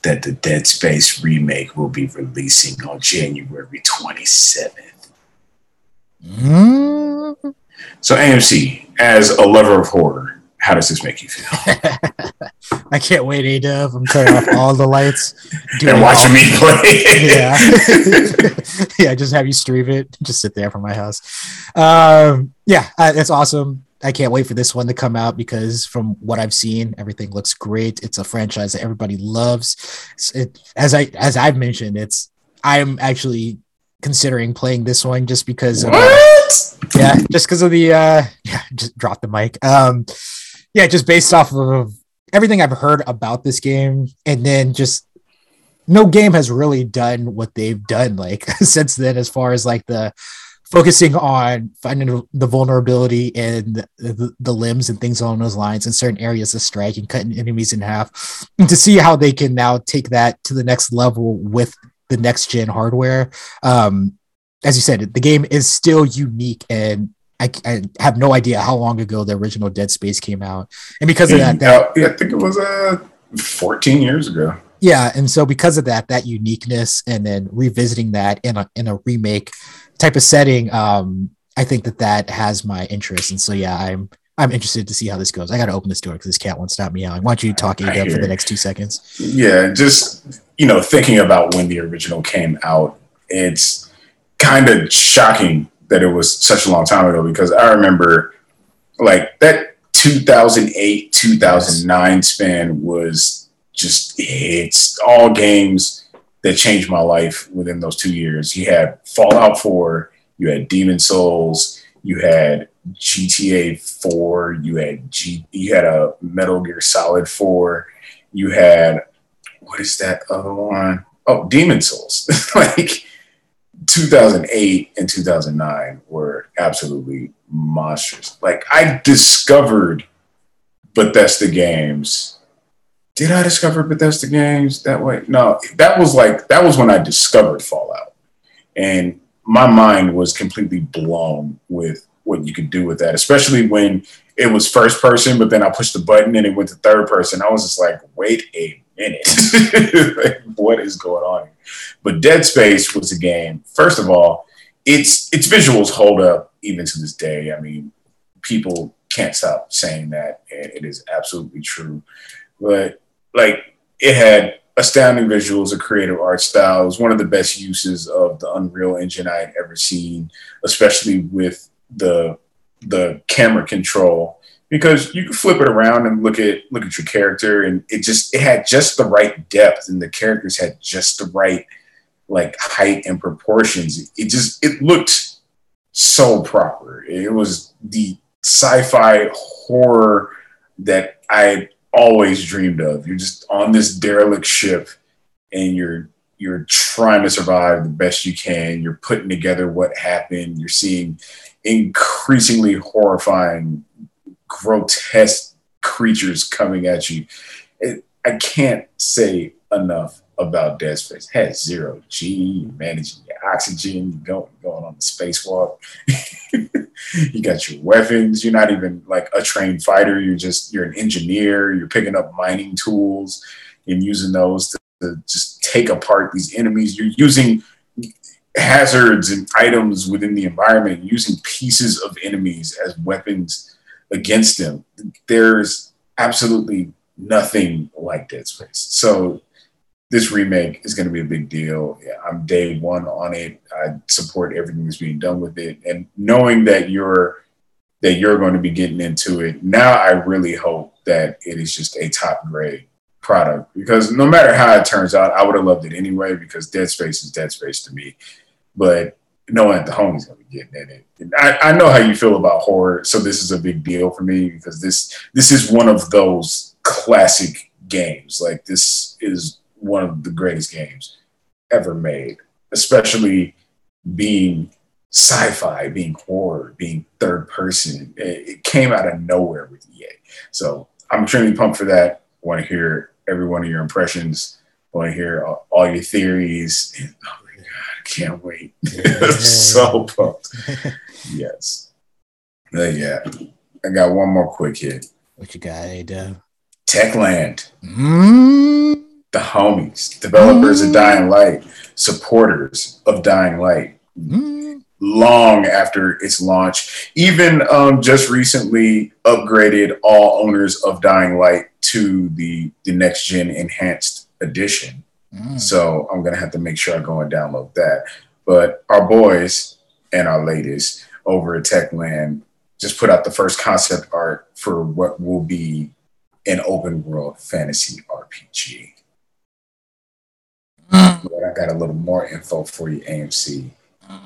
that the Dead Space remake will be releasing on January 27th. Mm. So, AMC, as a lover of horror, how does this make you feel? I can't wait, A I'm turning off all the lights. And watching me play. yeah. yeah, just have you stream it, just sit there from my house. Um, yeah, uh, that's awesome. I can't wait for this one to come out because from what I've seen, everything looks great. It's a franchise that everybody loves. It, as I as I've mentioned, it's I'm actually considering playing this one just because of, uh, yeah, just because of the uh yeah, just drop the mic. Um yeah, just based off of everything I've heard about this game, and then just no game has really done what they've done like since then, as far as like the focusing on finding the vulnerability and the, the, limbs and things along those lines in certain areas of strike and cutting enemies in half and to see how they can now take that to the next level with the next gen hardware. Um as you said the game is still unique and I, I, have no idea how long ago the original Dead Space came out, and because of that, that yeah, I think it was uh 14 years ago. Yeah, and so because of that, that uniqueness, and then revisiting that in a in a remake type of setting, um, I think that that has my interest, and so yeah, I'm I'm interested to see how this goes. I got to open this door because this cat won't stop meowing. Why don't you talk Ada for the next two seconds? Yeah, just you know, thinking about when the original came out, it's kind of shocking that it was such a long time ago because I remember like that 2008 2009 span was just it's all games that changed my life within those two years. You had Fallout 4, you had Demon's Souls, you had GTA 4, you had G, you had a Metal Gear Solid 4, you had what is that other one? Oh, Demon's Souls. like 2008 and 2009 were absolutely monstrous. Like I discovered Bethesda games. Did I discover Bethesda games that way? No, that was like that was when I discovered Fallout, and my mind was completely blown with what you could do with that, especially when it was first person, but then I pushed the button and it went to third person. I was just like, wait a minute, like, what is going on? But Dead Space was a game. First of all, its its visuals hold up even to this day. I mean, people can't stop saying that, and it is absolutely true. But like, it had astounding visuals, a creative art style. It was one of the best uses of the Unreal Engine I had ever seen, especially with the the camera control because you can flip it around and look at look at your character and it just it had just the right depth and the characters had just the right like height and proportions. It just it looked so proper. It was the sci-fi horror that i always dreamed of. You're just on this derelict ship and you're you're trying to survive the best you can. You're putting together what happened. You're seeing increasingly horrifying grotesque creatures coming at you. It, I can't say enough about Dead Space. It has zero G, managing your oxygen, you going going on the spacewalk. you got your weapons. You're not even like a trained fighter. You're just you're an engineer. You're picking up mining tools and using those to, to just take apart these enemies. You're using hazards and items within the environment, using pieces of enemies as weapons against them. There's absolutely nothing like Dead Space. So this remake is going to be a big deal. Yeah, I'm day one on it. I support everything that's being done with it, and knowing that you're that you're going to be getting into it now, I really hope that it is just a top grade product because no matter how it turns out, I would have loved it anyway because Dead Space is Dead Space to me. But knowing the homie's gonna be getting in it. And I, I know how you feel about horror, so this is a big deal for me because this this is one of those classic games. Like this is one of the greatest games ever made, especially being sci-fi, being horror, being third person. It, it came out of nowhere with EA. So I'm extremely pumped for that. Want to hear every one of your impressions. Want to hear all, all your theories. Oh, Can't wait. so pumped. yes. But yeah. I got one more quick hit. What you got, Ada? Techland. Mm. The homies, developers mm. of Dying Light, supporters of Dying Light. Mm. Long after its launch, even um, just recently upgraded all owners of Dying Light to the the next gen enhanced edition. Mm. So I'm gonna have to make sure I go and download that. But our boys and our ladies over at Techland just put out the first concept art for what will be an open world fantasy RPG. Mm. But I got a little more info for you, AMC. Mm.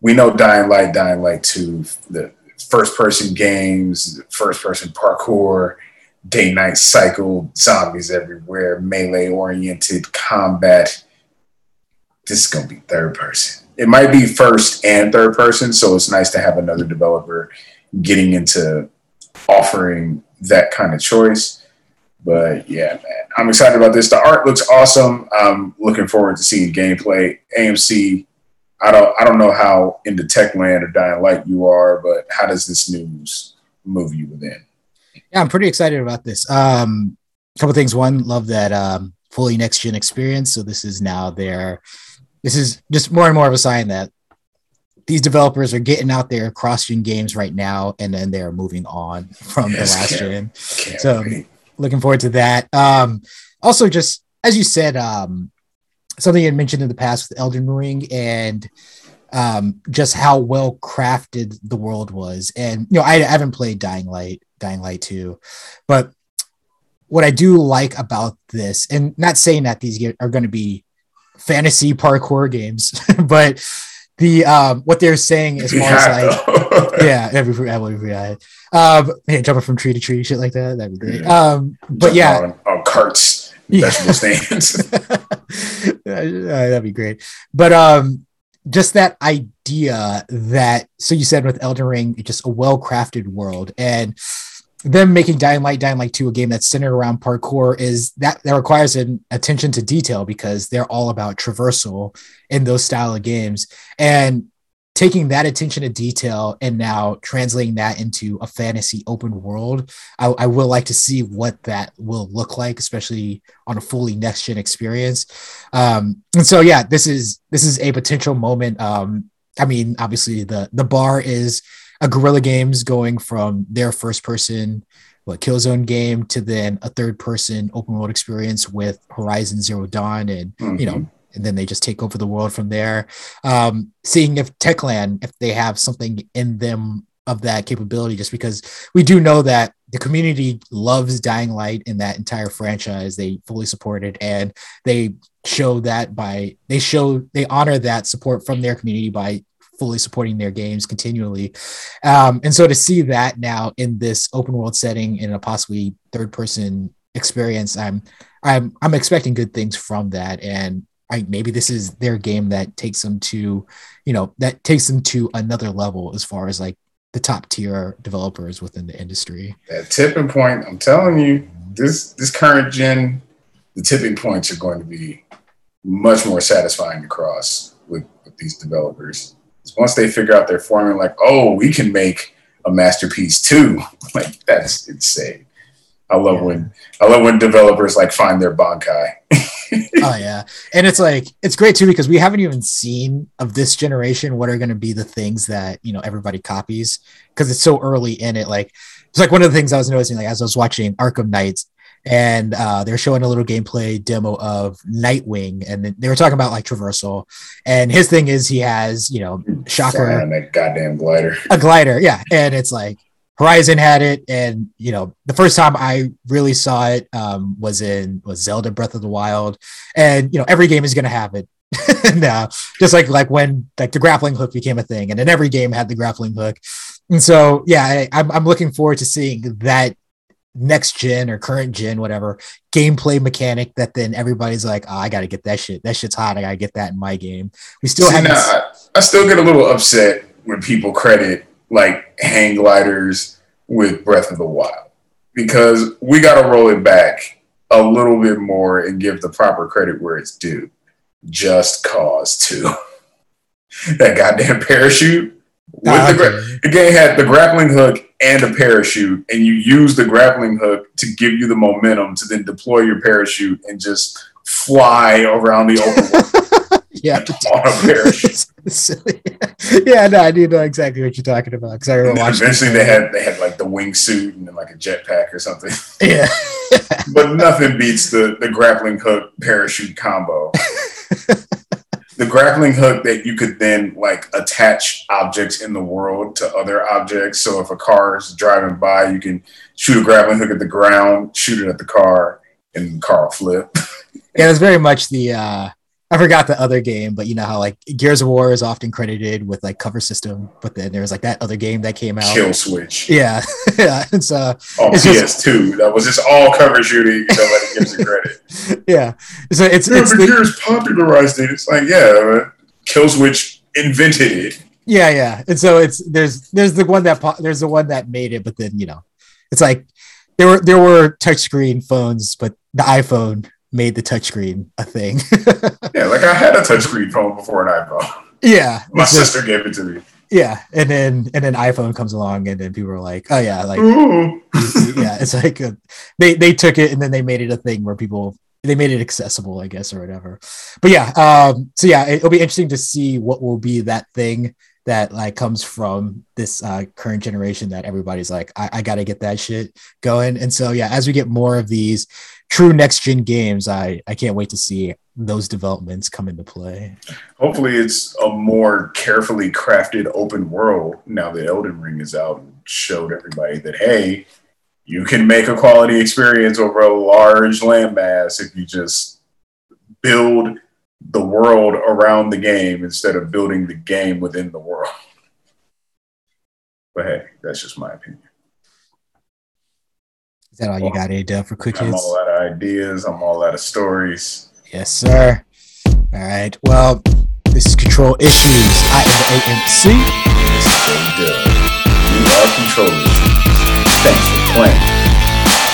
We know Dying Light, Dying Light 2, the first person games, first person parkour, day night cycle, zombies everywhere, melee oriented combat. This is going to be third person. It might be first and third person, so it's nice to have another developer getting into offering that kind of choice. But yeah, man, I'm excited about this. The art looks awesome. I'm looking forward to seeing gameplay. AMC, I don't I don't know how into Techland or Dying Light you are, but how does this news move you within? Yeah, I'm pretty excited about this. Um, a couple things. One, love that um, fully next gen experience. So this is now their. This is just more and more of a sign that these developers are getting out there cross gen games right now, and then they're moving on from yes, the last gen. So wait. looking forward to that. Um, also, just as you said, um, something you had mentioned in the past with Elden Ring and um, just how well crafted the world was. And you know, I, I haven't played Dying Light, Dying Light 2, but what I do like about this, and not saying that these are going to be fantasy parkour games, but the um what they're saying as far yeah, as like yeah every every um yeah, jumping from tree to tree shit like that that'd be great. Yeah. um but Jump yeah. on, on carts vegetable stands. That'd be great. But um just that idea that so you said with Elden Ring just a well crafted world and them making Dying Light, Dying Light 2 a game that's centered around parkour is that that requires an attention to detail because they're all about traversal in those style of games. And taking that attention to detail and now translating that into a fantasy open world, I, I will like to see what that will look like, especially on a fully next gen experience. Um, and so yeah, this is this is a potential moment. Um, I mean, obviously the the bar is a Guerrilla Games going from their first person what Killzone game to then a third person open world experience with Horizon Zero Dawn and mm-hmm. you know mm-hmm. and then they just take over the world from there. Um, seeing if Techland if they have something in them of that capability just because we do know that the community loves Dying Light in that entire franchise. They fully support it and they show that by they show they honor that support from their community by fully supporting their games continually. Um, and so to see that now in this open world setting in a possibly third person experience, I'm I'm I'm expecting good things from that. And I, maybe this is their game that takes them to, you know, that takes them to another level as far as like the top tier developers within the industry. That tipping point, I'm telling you, this this current gen, the tipping points are going to be much more satisfying to cross with, with these developers once they figure out their formula, like, oh, we can make a masterpiece too. like that's insane. I love yeah. when I love when developers like find their bankai. oh yeah, and it's like it's great too because we haven't even seen of this generation what are going to be the things that you know everybody copies because it's so early in it. Like it's like one of the things I was noticing like as I was watching Arkham Knights and uh, they're showing a little gameplay demo of Nightwing, and they were talking about like traversal. And his thing is he has, you know, Shocker, and that goddamn glider, a glider, yeah. And it's like Horizon had it, and you know, the first time I really saw it um, was in was Zelda Breath of the Wild, and you know, every game is gonna have it. now, just like like when like the grappling hook became a thing, and then every game had the grappling hook. And so, yeah, I, I'm, I'm looking forward to seeing that next gen or current gen, whatever gameplay mechanic that then everybody's like, oh, I got to get that shit. That shit's hot. I got to get that in my game. We still have. I, I still get a little upset when people credit like hang gliders with Breath of the Wild because we got to roll it back a little bit more and give the proper credit where it's due. Just Cause 2. that goddamn parachute. With okay. the, gra- the game had the grappling hook and a parachute, and you use the grappling hook to give you the momentum to then deploy your parachute and just fly around the open yeah, on a parachute. yeah, no, I do know exactly what you're talking about because I remember watching. Eventually, they had they had like the wingsuit and then like a jetpack or something. Yeah, but nothing beats the the grappling hook parachute combo. The grappling hook that you could then like attach objects in the world to other objects. So if a car is driving by, you can shoot a grappling hook at the ground, shoot it at the car, and the car flip. yeah, it's very much the uh I forgot the other game, but you know how like Gears of War is often credited with like cover system, but then there was like that other game that came out. Kill Switch. Yeah, yeah. It's uh on it's PS2. Just, that was just all cover shooting. Nobody gives it credit. Yeah, so it's yeah, it's the, Gears popularized it. It's like yeah, Kill Switch invented it. Yeah, yeah. And so it's there's there's the one that po- there's the one that made it, but then you know, it's like there were there were touchscreen phones, but the iPhone made the touchscreen a thing. yeah, like I had a touchscreen phone before an iPhone. Yeah, my sister just, gave it to me. Yeah, and then and then iPhone comes along, and then people are like, "Oh yeah, like yeah." It's like a, they they took it and then they made it a thing where people they made it accessible, I guess, or whatever. But yeah, um, so yeah, it'll be interesting to see what will be that thing that like comes from this uh, current generation that everybody's like, I, I got to get that shit going. And so yeah, as we get more of these true next gen games, I I can't wait to see those developments come into play. Hopefully, it's a more carefully crafted open world now that Elden Ring is out and showed everybody that hey, you can make a quality experience over a large landmass if you just build the world around the game instead of building the game within the world. But hey, that's just my opinion. Is that all you got, A for Quick I'm all out of ideas. I'm all out of stories. Yes, sir. All right. Well, this is Control Issues. I am the AMC. This is A-Dub. You are Control Issues. Thanks for playing.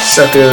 Sucker.